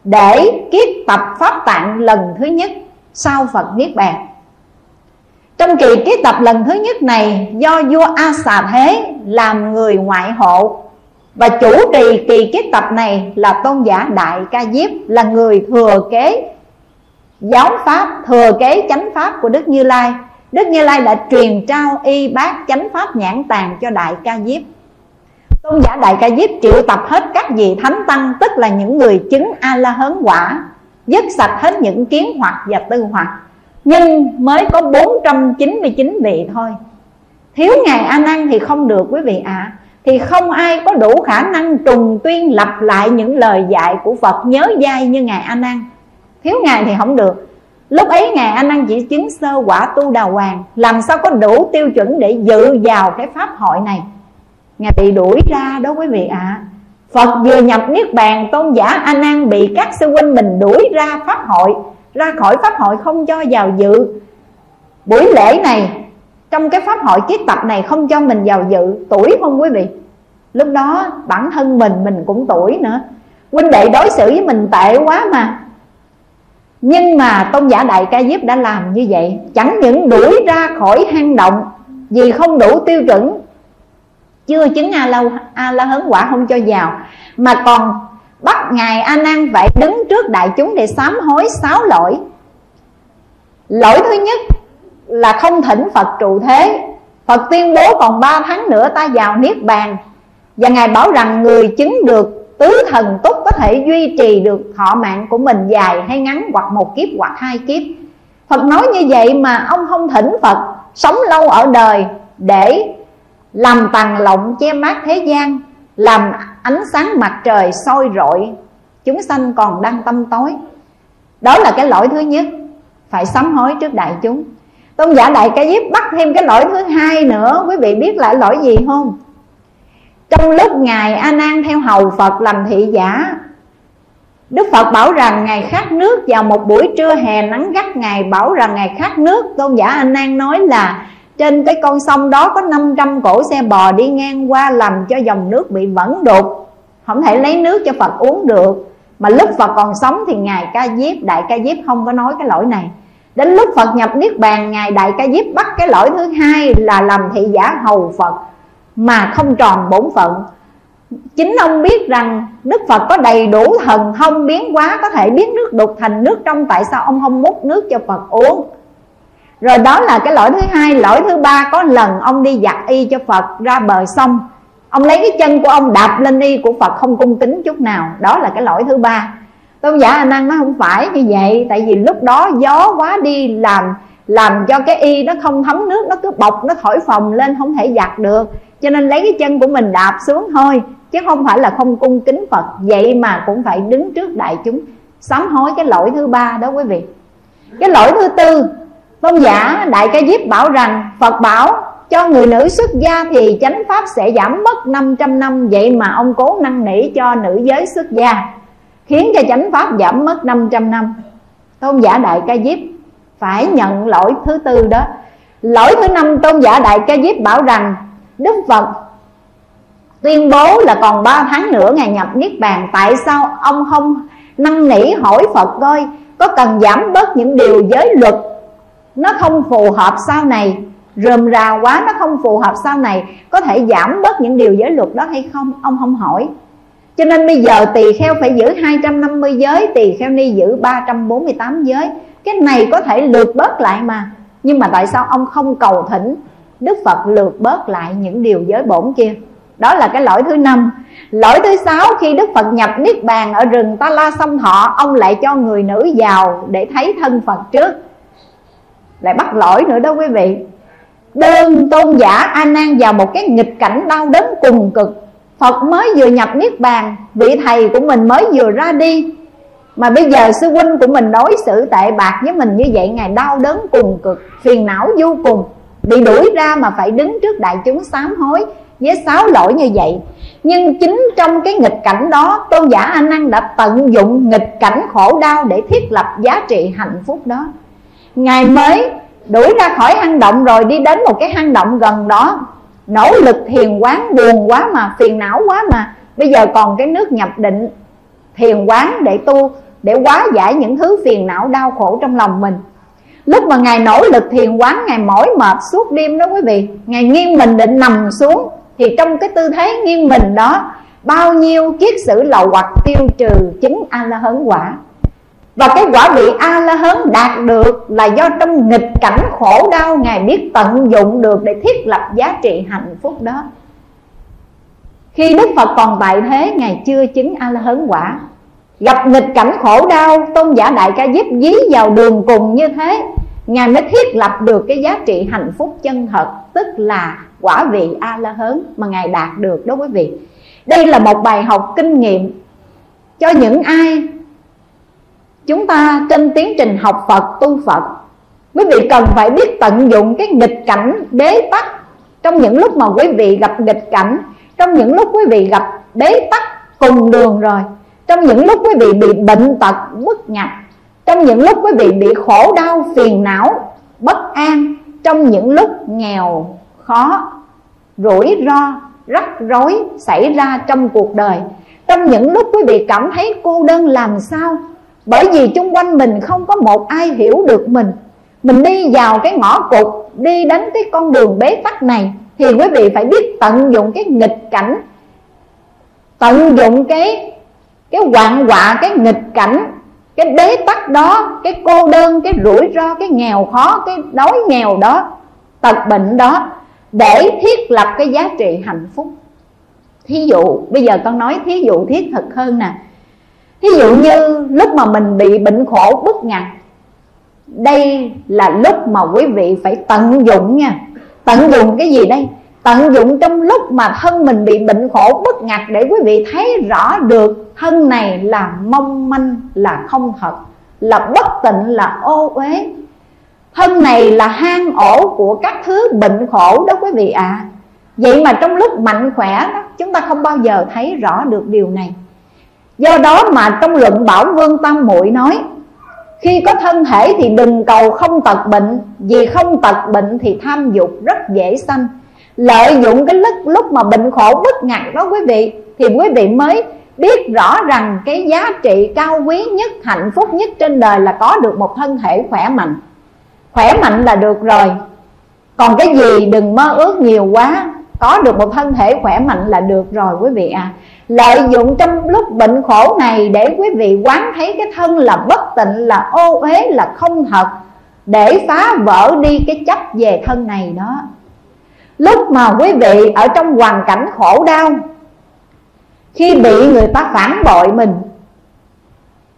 để kiết tập pháp tạng lần thứ nhất sau Phật Niết Bàn. Trong kỳ kiết tập lần thứ nhất này do vua A Xà Thế làm người ngoại hộ và chủ trì kỳ kiết tập này là tôn giả Đại Ca Diếp là người thừa kế giáo pháp, thừa kế chánh pháp của Đức Như Lai Đức Như Lai đã truyền trao y bát chánh pháp nhãn tàng cho Đại Ca Diếp. Tôn giả Đại Ca Diếp triệu tập hết các vị thánh tăng, Tức là những người chứng A-la-hớn quả, Dứt sạch hết những kiến hoặc và tư hoặc. Nhưng mới có 499 vị thôi. Thiếu Ngài A Nan thì không được quý vị ạ. À. Thì không ai có đủ khả năng trùng tuyên lặp lại những lời dạy của Phật nhớ dai như Ngài A Nan thiếu ngài thì không được lúc ấy ngài anh ăn chỉ chứng sơ quả tu đào hoàng, làm sao có đủ tiêu chuẩn để dự vào cái pháp hội này? Ngài bị đuổi ra đó quý vị ạ. À. phật vừa nhập niết bàn, tôn giả a nan bị các sư huynh mình đuổi ra pháp hội, ra khỏi pháp hội không cho vào dự. Buổi lễ này, trong cái pháp hội kiết tập này không cho mình vào dự, tuổi không quý vị? Lúc đó bản thân mình mình cũng tuổi nữa. Huynh đệ đối xử với mình tệ quá mà nhưng mà tôn giả đại ca diếp đã làm như vậy. Chẳng những đuổi ra khỏi hang động, vì không đủ tiêu chuẩn, chưa chứng a la a la hấn quả không cho vào, mà còn bắt ngài a nan phải đứng trước đại chúng để sám hối sáu lỗi. Lỗi thứ nhất là không thỉnh phật trụ thế. Phật tuyên bố còn 3 tháng nữa ta vào niết bàn, và ngài bảo rằng người chứng được tứ thần túc có thể duy trì được thọ mạng của mình dài hay ngắn hoặc một kiếp hoặc hai kiếp. Phật nói như vậy mà ông không thỉnh phật sống lâu ở đời để làm tàn lộng che mát thế gian, làm ánh sáng mặt trời soi rọi chúng sanh còn đang tâm tối. Đó là cái lỗi thứ nhất, phải sám hối trước đại chúng. Tôn giả đại ca diếp bắt thêm cái lỗi thứ hai nữa, quý vị biết là lỗi gì không? Trong lúc ngài a nan theo hầu phật làm thị giả. Đức phật bảo rằng ngài khát nước vào một buổi trưa hè nắng gắt, ngài bảo rằng ngài khát nước. Tôn giả a nan nói là, trên cái con sông đó có 500 cổ xe bò đi ngang qua làm cho dòng nước bị vẩn đục không thể lấy nước cho phật uống được. Mà lúc phật còn sống thì ngài ca diếp, đại ca diếp không có nói cái lỗi này. Đến lúc phật nhập niết bàn, ngài đại ca diếp bắt cái lỗi thứ hai là làm thị giả hầu phật mà không tròn bổn phận. Chính ông biết rằng đức phật có đầy đủ thần thông biến hóa, có thể biến nước đục thành nước trong, tại sao ông không múc nước cho phật uống? Rồi đó là cái lỗi thứ hai. Lỗi thứ ba, có lần ông đi giặt y cho phật ra bờ sông, ông lấy cái chân của ông đạp lên y của phật không cung kính chút nào. Đó là cái lỗi thứ ba. Tôn giả a nan nó không phải như vậy, tại vì lúc đó gió quá đi làm làm cho cái y nó không thấm nước, nó cứ bọc, nó thổi phồng lên, không thể giặt được cho nên lấy cái chân của mình đạp xuống thôi, chứ không phải là không cung kính phật. Vậy mà cũng phải đứng trước đại chúng, sám hối cái lỗi thứ ba đó quý vị. Cái lỗi thứ tư, tôn giả đại ca diếp bảo rằng, phật bảo, cho người nữ xuất gia thì chánh pháp sẽ giảm mất 500 năm. Vậy mà ông cố năn nỉ cho nữ giới xuất gia, khiến cho chánh pháp giảm mất 500 năm. Tôn giả đại ca diếp phải nhận lỗi thứ tư đó. Lỗi thứ năm, tôn giả đại ca diếp bảo rằng đức phật tuyên bố là còn 3 tháng nữa ngày nhập niết bàn, tại sao ông không năn nỉ hỏi phật coi, có cần giảm bớt những điều giới luật nó không phù hợp sau này, rườm rà quá nó không phù hợp sau này, có thể giảm bớt những điều giới luật đó hay không? Ông không hỏi. Cho nên bây giờ tỳ kheo phải giữ 250 giới, Tỳ kheo ni giữ 348 giới. Cái này có thể lượt bớt lại mà. Nhưng mà tại sao ông không cầu thỉnh Đức Phật lược bớt lại những điều giới bổn kia. Đó là cái lỗi thứ năm. Lỗi thứ sáu, khi Đức Phật nhập Niết Bàn Ở rừng Ta La Sông Thọ, Ông lại cho người nữ vào để thấy thân Phật trước. Lại bắt lỗi nữa đó quý vị. Đơn tôn giả A Nan vào một cái nghịch cảnh đau đớn cùng cực. Phật mới vừa nhập Niết Bàn, Vị thầy của mình mới vừa ra đi. Mà bây giờ sư huynh của mình đối xử tệ bạc với mình như vậy Ngài đau đớn cùng cực, Phiền não vô cùng. Bị đuổi ra mà phải đứng trước đại chúng sám hối Với sáu lỗi như vậy. Nhưng chính trong cái nghịch cảnh đó, Tôn giả A Nan đã tận dụng nghịch cảnh khổ đau Để thiết lập giá trị hạnh phúc đó. Ngài mới đuổi ra khỏi hang động rồi đi đến một cái hang động gần đó. Nỗ lực thiền quán, buồn quá mà, phiền não quá mà. Bây giờ còn cái nước nhập định, thiền quán để tu, để hóa giải những thứ phiền não đau khổ trong lòng mình lúc mà ngài nỗ lực thiền quán, ngài mỏi mệt suốt đêm đó quý vị. Ngài nghiêng mình định nằm xuống, thì trong cái tư thế nghiêng mình đó, bao nhiêu kiết sử lậu hoặc tiêu trừ chính a la hấn quả. Và cái quả vị a la hớn đạt được là do trong nghịch cảnh khổ đau, ngài biết tận dụng được để thiết lập giá trị hạnh phúc đó. Khi đức phật còn tại thế, ngài chưa chứng a la hớn quả. Gặp nghịch cảnh khổ đau, tôn giả đại ca giúp dí vào đường cùng như thế ngài mới thiết lập được cái giá trị hạnh phúc chân thật, tức là quả vị a la hớn mà ngài đạt được đó quý vị đây là một bài học kinh nghiệm cho những ai chúng ta trên tiến trình học phật, tu phật quý vị cần phải biết tận dụng cái nghịch cảnh bế tắc trong những lúc mà quý vị gặp nghịch cảnh, trong những lúc quý vị gặp bế tắc cùng đường rồi, trong những lúc quý vị bị bệnh tật bất nhập trong những lúc quý vị bị khổ đau, phiền não, bất an, trong những lúc nghèo, khó, rủi ro, rắc rối xảy ra trong cuộc đời, trong những lúc quý vị cảm thấy cô đơn làm sao, bởi vì chung quanh mình không có một ai hiểu được mình mình đi vào cái ngõ cụt, đi đến cái con đường bế tắc này, thì quý vị phải biết tận dụng cái nghịch cảnh, tận dụng cái cái hoạn họa, cái nghịch cảnh cái bế tắc đó, cái cô đơn, cái rủi ro, cái nghèo khó, cái đói nghèo đó, tật bệnh đó, để thiết lập cái giá trị hạnh phúc. Thí dụ, bây giờ con nói thí dụ thiết thực hơn nè. Thí dụ như lúc mà mình bị bệnh khổ bức ngặt đây là lúc mà quý vị phải tận dụng nha. Tận dụng cái gì đây? Tận dụng trong lúc mà thân mình bị bệnh khổ bất ngặt để quý vị thấy rõ được, thân này là mong manh, là không thật, là bất tịnh, là ô uế. Thân này là hang ổ của các thứ bệnh khổ đó quý vị ạ. À. vậy mà trong lúc mạnh khỏe đó, chúng ta không bao giờ thấy rõ được điều này. Do đó mà trong luận bảo vương tam muội nói, khi có thân thể thì đừng cầu không tật bệnh, vì không tật bệnh thì tham dục rất dễ sanh lợi dụng cái lúc lúc mà bệnh khổ bất ngặt đó quý vị, thì quý vị mới biết rõ rằng cái giá trị cao quý nhất, hạnh phúc nhất trên đời là có được một thân thể khỏe mạnh. Khỏe mạnh là được rồi. Còn cái gì đừng mơ ước nhiều quá, có được một thân thể khỏe mạnh là được rồi quý vị à. Lợi dụng trong lúc bệnh khổ này để quý vị quán thấy cái thân là bất tịnh, là ô uế, là không thật để phá vỡ đi cái chấp về thân này đó lúc mà quý vị ở trong hoàn cảnh khổ đau, khi bị người ta phản bội mình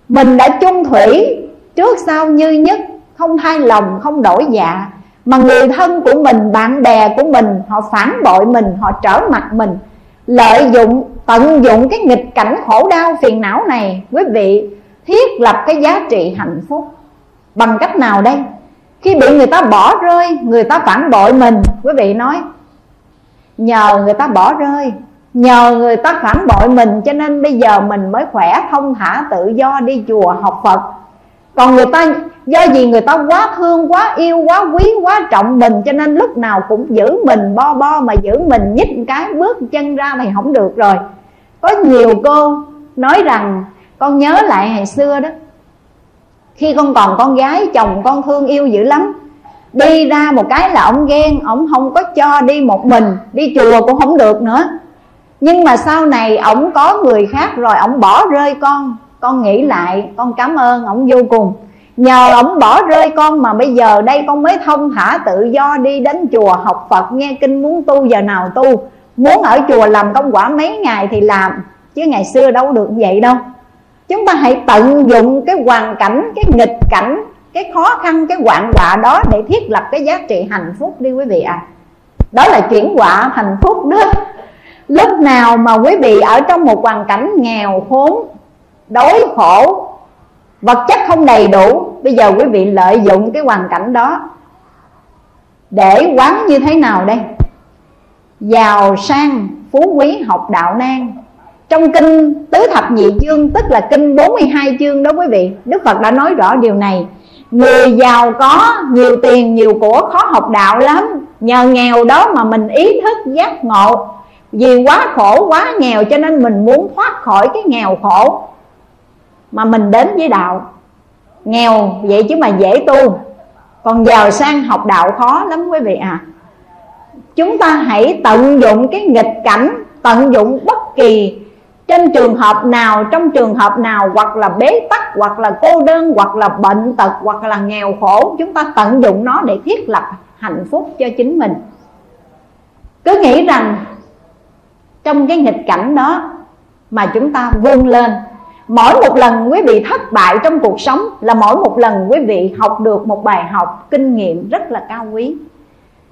mình đã chung thủy trước sau như nhất, không thay lòng, không đổi dạ. Mà người thân của mình, bạn bè của mình, họ phản bội mình, họ trở mặt mình, lợi dụng, tận dụng cái nghịch cảnh khổ đau phiền não này, quý vị thiết lập cái giá trị hạnh phúc. Bằng cách nào đây? Khi bị người ta bỏ rơi, người ta phản bội mình. Quý vị nói, nhờ người ta bỏ rơi, nhờ người ta phản bội mình, cho nên bây giờ mình mới khỏe, thông thả tự do, đi chùa học phật. Còn người ta, do gì người ta quá thương, quá yêu, quá quý, quá trọng mình, cho nên lúc nào cũng giữ mình, bo bo mà giữ mình, nhích cái, bước chân ra thì không được rồi. Có nhiều cô nói rằng, con nhớ lại ngày xưa đó khi con còn con gái, chồng con thương yêu dữ lắm. Đi ra một cái là ông ghen, ông không có cho đi một mình, đi chùa cũng không được nữa. Nhưng mà sau này ông có người khác rồi ông bỏ rơi con. Con nghĩ lại, con cảm ơn ông vô cùng. Nhờ ông bỏ rơi con mà bây giờ đây con mới thông thả tự do đi đến chùa học phật, nghe kinh muốn tu, giờ nào tu? Muốn ở chùa làm công quả mấy ngày thì làm, chứ ngày xưa đâu được vậy đâu chúng ta hãy tận dụng cái hoàn cảnh, cái nghịch cảnh, cái khó khăn, cái hoạn quạ đó để thiết lập cái giá trị hạnh phúc đi quý vị ạ. À. đó là chuyển quả hạnh phúc đó. Lúc nào mà quý vị ở trong một hoàn cảnh nghèo khốn, đói khổ, vật chất không đầy đủ, bây giờ quý vị lợi dụng cái hoàn cảnh đó để quán như thế nào đây? Giàu sang, phú quý, học đạo nan trong kinh tứ thập nhị chương, tức là kinh 42 chương đó quý vị, Đức Phật đã nói rõ điều này. Người giàu có, nhiều tiền, nhiều của, khó học đạo lắm. Nhờ nghèo đó mà mình ý thức giác ngộ. Vì quá khổ, quá nghèo cho nên mình muốn thoát khỏi cái nghèo khổ Mà mình đến với đạo. Nghèo vậy chứ mà dễ tu. Còn giàu sang học đạo khó lắm quý vị à. Chúng ta hãy tận dụng cái nghịch cảnh, Tận dụng bất kỳ trên trường hợp nào, trong trường hợp nào, hoặc là bế tắc, hoặc là cô đơn, hoặc là bệnh tật, hoặc là nghèo khổ, chúng ta tận dụng nó để thiết lập hạnh phúc cho chính mình. Cứ nghĩ rằng trong cái nghịch cảnh đó mà chúng ta vươn lên, mỗi một lần quý vị thất bại trong cuộc sống là mỗi một lần quý vị học được một bài học kinh nghiệm rất là cao quý.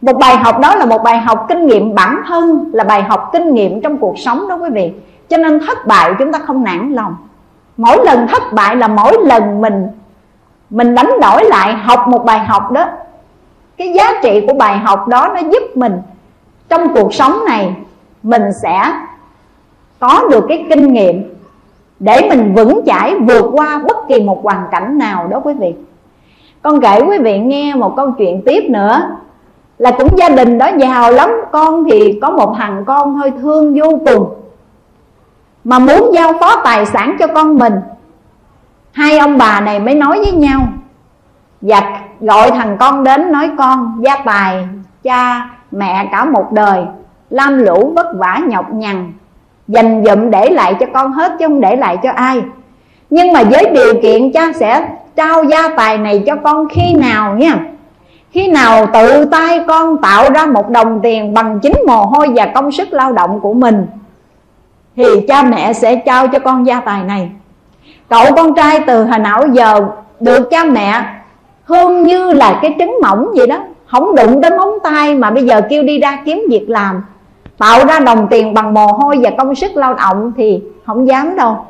Một bài học đó là một bài học kinh nghiệm bản thân, là bài học kinh nghiệm trong cuộc sống đó quý vị cho nên thất bại chúng ta không nản lòng. Mỗi lần thất bại là mỗi lần mình mình đánh đổi lại học một bài học đó. Cái giá trị của bài học đó nó giúp mình trong cuộc sống này, mình sẽ có được cái kinh nghiệm để mình vững chãi vượt qua bất kỳ một hoàn cảnh nào đó quý vị. Con kể quý vị nghe một câu chuyện tiếp nữa, là cũng gia đình đó giàu lắm, con thì có một thằng con thôi thương vô cùng mà muốn giao phó tài sản cho con mình, hai ông bà này mới nói với nhau. Và gọi thằng con đến nói, con, gia tài, cha, mẹ cả một đời, lam lũ vất vả nhọc nhằn, dành dụm để lại cho con hết chứ không để lại cho ai. Nhưng mà với điều kiện cha sẽ trao gia tài này cho con khi nào nha khi nào tự tay con tạo ra một đồng tiền bằng chính mồ hôi và công sức lao động của mình? Thì cha mẹ sẽ trao cho con gia tài này. Cậu con trai từ hồi nào giờ được cha mẹ hơn như là cái trứng mỏng vậy đó. Không đụng tới móng tay mà bây giờ kêu đi ra kiếm việc làm. Tạo ra đồng tiền bằng mồ hôi và công sức lao động thì không dám đâu.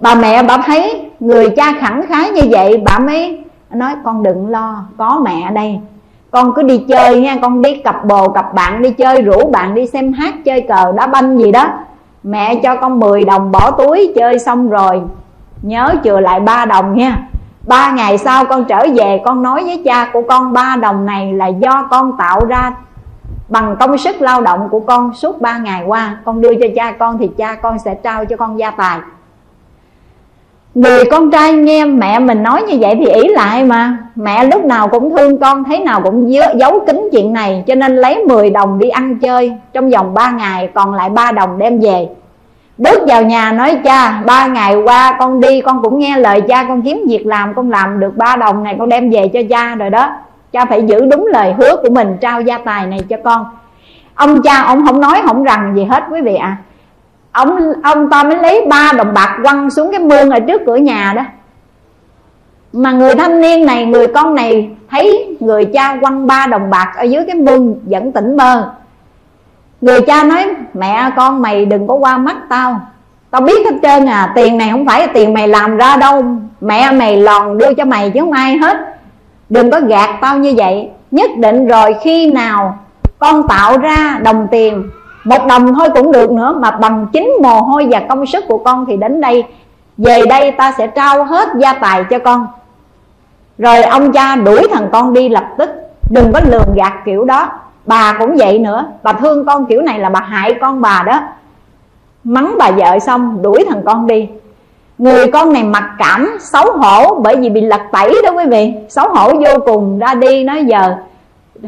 Bà mẹ bà thấy người cha khẳng khái như vậy, bà mới nói, con đừng lo, có mẹ đây. Con cứ đi chơi nha, con đi cặp bồ cặp bạn, đi chơi rủ bạn, đi xem hát, chơi cờ, đá banh gì đó mẹ cho con 10 đồng bỏ túi, chơi xong rồi. Nhớ chừa lại ba đồng nha. Ba ngày sau con trở về, con nói với cha của con, ba đồng này là do con tạo ra bằng công sức lao động của con suốt ba ngày qua. Con đưa cho cha con, thì cha con sẽ trao cho con gia tài. Người con trai nghe mẹ mình nói như vậy thì ý lại mà. Mẹ lúc nào cũng thương con Thế nào cũng giấu kín chuyện này, Cho nên lấy 10 đồng đi ăn chơi. Trong vòng 3 ngày, còn lại 3 đồng đem về. Bước vào nhà nói, cha, ba ngày qua con đi, con cũng nghe lời cha, Con kiếm việc làm, con làm được ba đồng này, Con đem về cho cha rồi đó. Cha phải giữ đúng lời hứa của mình, Trao gia tài này cho con. Ông cha, ông không nói, không rằng gì hết quý vị ạ. à ông ông ta mới lấy ba đồng bạc quăng xuống cái mương ở trước cửa nhà đó. Mà người thanh niên này, người con này thấy người cha quăng ba đồng bạc ở dưới cái mương vẫn tỉnh bơ. Người cha nói, mẹ con mày đừng có qua mắt tao. Tao biết hết trơn à tiền này không phải là tiền mày làm ra đâu. Mẹ mày lòn đưa cho mày chứ không ai hết. Đừng có gạt tao như vậy. Nhất định rồi khi nào con tạo ra đồng tiền một đồng thôi cũng được nữa, mà bằng chính mồ hôi và công sức của con thì đến đây, về đây ta sẽ trao hết gia tài cho con. Rồi ông cha đuổi thằng con đi lập tức. Đừng có lường gạt kiểu đó. Bà cũng vậy nữa. Bà thương con kiểu này là bà hại con bà đó. Mắng bà vợ xong, đuổi thằng con đi. Người con này mặc cảm, xấu hổ bởi vì bị lật tẩy đó quý vị. Xấu hổ vô cùng, ra đi nói giờ.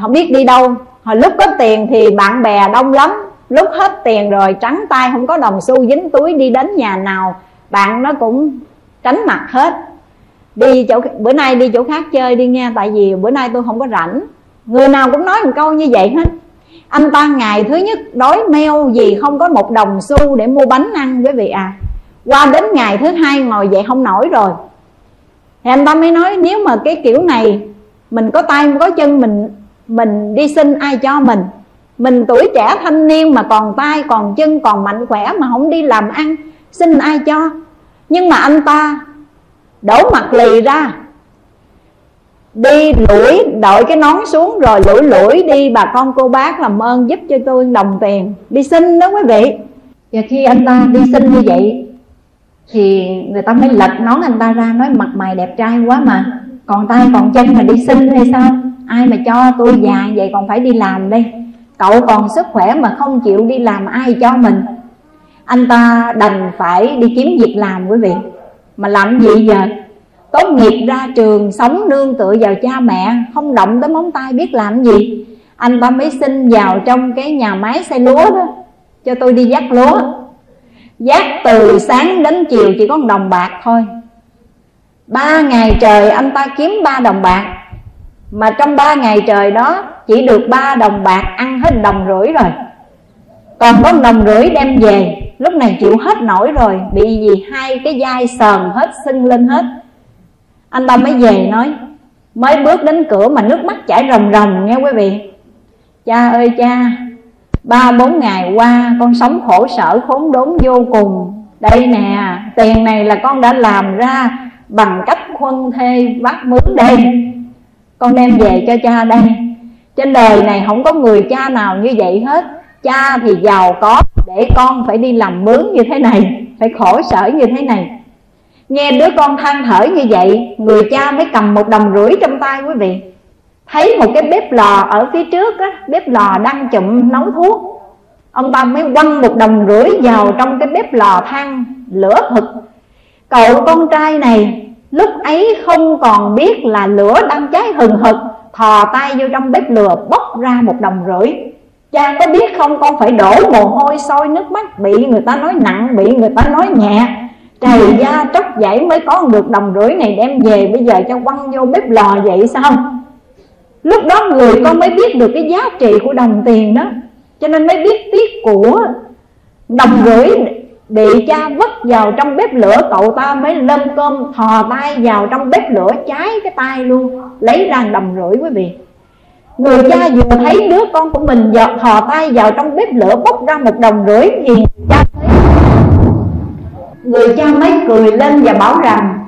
Không biết đi đâu. Hồi lúc có tiền thì bạn bè đông lắm lúc hết tiền rồi, trắng tay, không có đồng xu, dính túi, đi đến nhà nào, bạn nó cũng tránh mặt hết. Đi chỗ bữa nay đi chỗ khác chơi đi nghe tại vì bữa nay tôi không có rảnh. Người nào cũng nói một câu như vậy hết. Anh ta ngày thứ nhất đói meo gì không có một đồng xu để mua bánh ăn, quý vị à. Qua đến ngày thứ hai ngồi dậy không nổi rồi. Thì anh ta mới nói, nếu mà cái kiểu này, mình có tay, có chân, mình mình đi xin ai cho mình? Mình tuổi trẻ thanh niên mà còn tay, còn chân, còn mạnh khỏe mà không đi làm ăn, xin ai cho? Nhưng mà anh ta đổ mặt lì ra. Đi lủi, đội cái nón xuống rồi lủi lủi đi, bà con cô bác làm ơn giúp cho tôi đồng tiền. Đi xin đó quý vị. Và khi anh ta đi xin như vậy, thì người ta mới lật nón anh ta ra, nói, mặt mày đẹp trai quá mà, còn tay còn chân mà đi xin hay sao? Ai mà cho tôi già vậy còn phải đi làm đây? Cậu còn sức khỏe mà không chịu đi làm ai cho mình. Anh ta đành phải đi kiếm việc làm quý vị. Mà làm gì giờ? Tốt nghiệp ra trường, sống nương tựa vào cha mẹ, không động tới móng tay biết làm gì. Anh ta mới xin vào trong cái nhà máy xây lúa đó, cho tôi đi dắt lúa. Dắt từ sáng đến chiều chỉ có một đồng bạc thôi. Ba ngày trời anh ta kiếm ba đồng bạc mà trong ba ngày trời đó, chỉ được ba đồng bạc ăn hết đồng rưỡi rồi. Còn có đồng rưỡi đem về, lúc này chịu hết nổi rồi, bị gì hai cái dai sờn hết, sưng lên hết. Anh ta mới về nói, mới bước đến cửa mà nước mắt chảy ròng ròng, nghe quý vị. Cha ơi cha, ba bốn ngày qua con sống khổ sở, khốn đốn vô cùng. Đây nè, tiền này là con đã làm ra bằng cách khuân thê bắt mướn đây con đem về cho cha đây. Trên đời này không có người cha nào như vậy hết. Cha thì giàu có, để con phải đi làm mướn như thế này, phải khổ sở như thế này. Nghe đứa con than thở như vậy, người cha mới cầm một đồng rưỡi trong tay quý vị. Thấy một cái bếp lò ở phía trước á, bếp lò đang chụm nấu thuốc. Ông ta mới quăng một đồng rưỡi vào trong cái bếp lò than lửa hực. Cậu con trai này lúc ấy không còn biết là lửa đang cháy hừng hực, thò tay vô trong bếp lửa bốc ra một đồng rưỡi. Cha có biết không, con phải đổ mồ hôi sôi nước mắt, bị người ta nói nặng, bị người ta nói nhẹ. Trầy da tróc dãy mới có được đồng rưỡi này đem về, bây giờ cho quăng vô bếp lò vậy sao? Lúc đó người con mới biết được cái giá trị của đồng tiền đó. Cho nên mới biết tiếc của đồng rưỡi bị cha vứt vào trong bếp lửa, cậu ta mới lâm cơm thò tay vào trong bếp lửa cháy cái tay luôn. Lấy ra đồng rưỡi quý vị. Người cha vừa thấy đứa con của mình thò tay vào trong bếp lửa, bốc ra một đồng rưỡi thì cha thấy người cha mới cười lên và bảo rằng,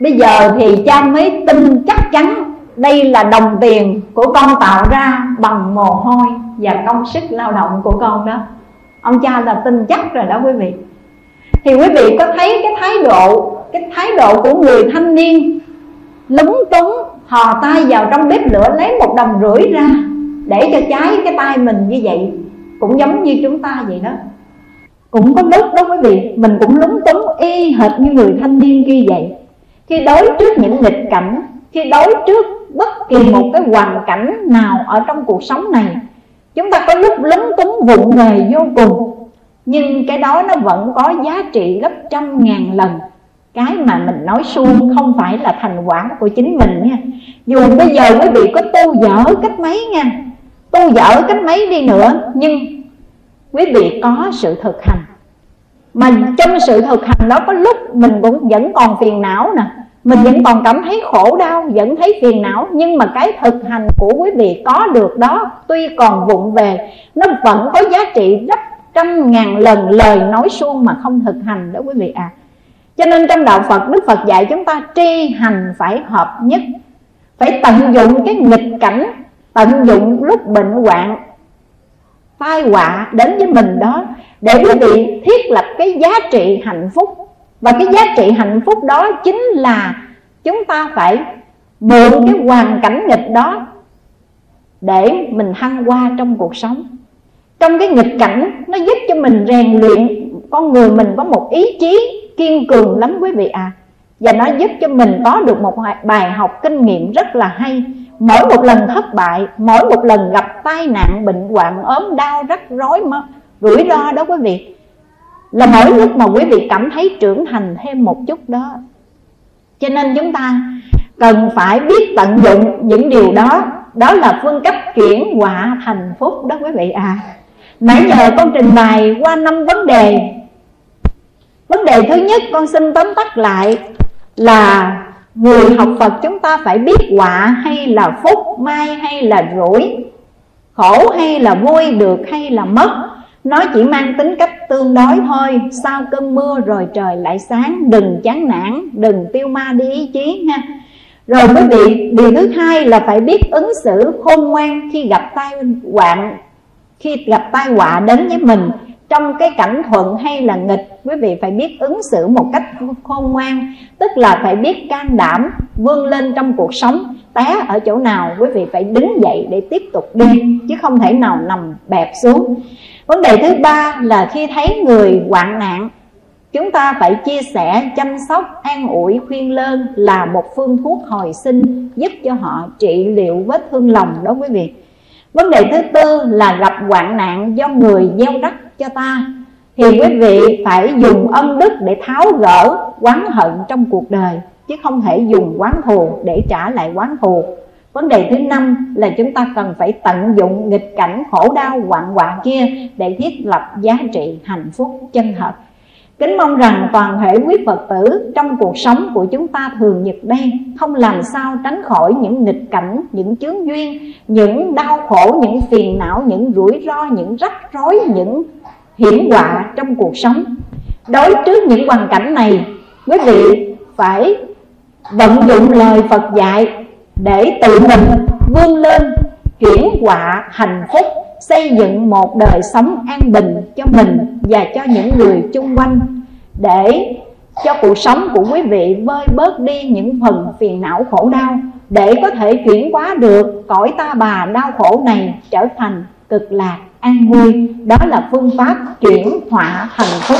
bây giờ thì cha mới tin chắc chắn đây là đồng tiền của con tạo ra bằng mồ hôi và công sức lao động của con đó. Ông cha là tin chắc rồi đó quý vị thì quý vị có thấy cái thái độ, cái thái độ của người thanh niên lúng túng, hò tay vào trong bếp lửa lấy một đồng rưỡi ra để cho cháy cái tay mình như vậy? Cũng giống như chúng ta vậy đó. Cũng có lúc đó quý vị, mình cũng lúng túng, y hệt như người thanh niên kia vậy. Khi đối trước những nghịch cảnh, khi đối trước bất kỳ một cái hoàn cảnh nào ở trong cuộc sống này, chúng ta có lúc lúng túng, vụng về vô cùng nhưng cái đó nó vẫn có giá trị gấp trăm ngàn lần. Cái mà mình nói suông không phải là thành quả của chính mình nha. Dù bây giờ quý vị có tu dở cách mấy nha. Tu dở cách mấy đi nữa, nhưng quý vị có sự thực hành. Mà trong sự thực hành đó có lúc mình cũng vẫn còn phiền não nè. Mình vẫn còn cảm thấy khổ đau, vẫn thấy phiền não. Nhưng mà cái thực hành của quý vị có được đó, tuy còn vụng về, nó vẫn có giá trị rất trăm ngàn lần lời nói suông mà không thực hành đó quý vị à cho nên trong đạo Phật, Đức Phật dạy chúng ta tri hành phải hợp nhất, phải tận dụng cái nghịch cảnh, tận dụng lúc bệnh hoạn, tai họa đến với mình đó để quý vị thiết lập cái giá trị hạnh phúc. Và cái giá trị hạnh phúc đó chính là chúng ta phải mượn cái hoàn cảnh nghịch đó để mình thăng hoa trong cuộc sống trong cái nghịch cảnh, nó giúp cho mình rèn luyện, con người mình có một ý chí kiên cường lắm quý vị à và nó giúp cho mình có được một bài học kinh nghiệm rất là hay. Mỗi một lần thất bại, mỗi một lần gặp tai nạn, bệnh hoạn, ốm đau, rắc rối mà rủi ro đó quý vị, là mỗi lúc mà quý vị cảm thấy trưởng thành thêm một chút đó. Cho nên chúng ta cần phải biết tận dụng những điều đó. Đó là phương cách chuyển họa thành phúc đó quý vị à nãy giờ con trình bày qua năm vấn đề. Vấn đề thứ nhất con xin tóm tắt lại là người học Phật chúng ta phải biết quả hay là phúc mai hay là rủi khổ hay là vui được hay là mất. Nó chỉ mang tính cách tương đối thôi. Sau cơn mưa rồi trời lại sáng Đừng chán nản, đừng tiêu ma đi ý chí nha. Rồi quý vị, điều thứ hai là phải biết ứng xử khôn ngoan Khi gặp tai hoạn khi gặp tai họa đến với mình Trong cái cảnh thuận hay là nghịch Quý vị phải biết ứng xử một cách khôn ngoan Tức là phải biết can đảm vươn lên trong cuộc sống Té ở chỗ nào quý vị phải đứng dậy để tiếp tục đi Chứ không thể nào nằm bẹp xuống. Vấn đề thứ ba là khi thấy người hoạn nạn Chúng ta phải chia sẻ, chăm sóc, an ủi, khuyên lơn Là một phương thuốc hồi sinh Giúp cho họ trị liệu vết thương lòng đó quý vị. Vấn đề thứ tư là gặp hoạn nạn do người gieo rắc cho ta Thì quý vị phải dùng ân đức để tháo gỡ quán hận trong cuộc đời, Chứ không thể dùng quán thù để trả lại quán thù Vấn đề thứ năm là chúng ta cần phải tận dụng nghịch cảnh khổ đau hoạn họa kia để thiết lập giá trị hạnh phúc chân thật. Kính mong rằng toàn thể quý Phật tử trong cuộc sống của chúng ta thường nhật đen không làm sao tránh khỏi những nghịch cảnh, những chướng duyên, những đau khổ, những phiền não, những rủi ro, những rắc rối, những hiểm họa trong cuộc sống. đối trước những hoàn cảnh này quý vị phải vận dụng lời Phật dạy để tự mình vươn lên chuyển họa hạnh phúc, xây dựng một đời sống an bình cho mình và cho những người chung quanh. Để cho cuộc sống của quý vị vơi bớt đi những phần phiền não khổ đau, để có thể chuyển hóa được cõi ta bà đau khổ này trở thành cực lạc an vui. Đó là phương pháp chuyển họa thành phúc.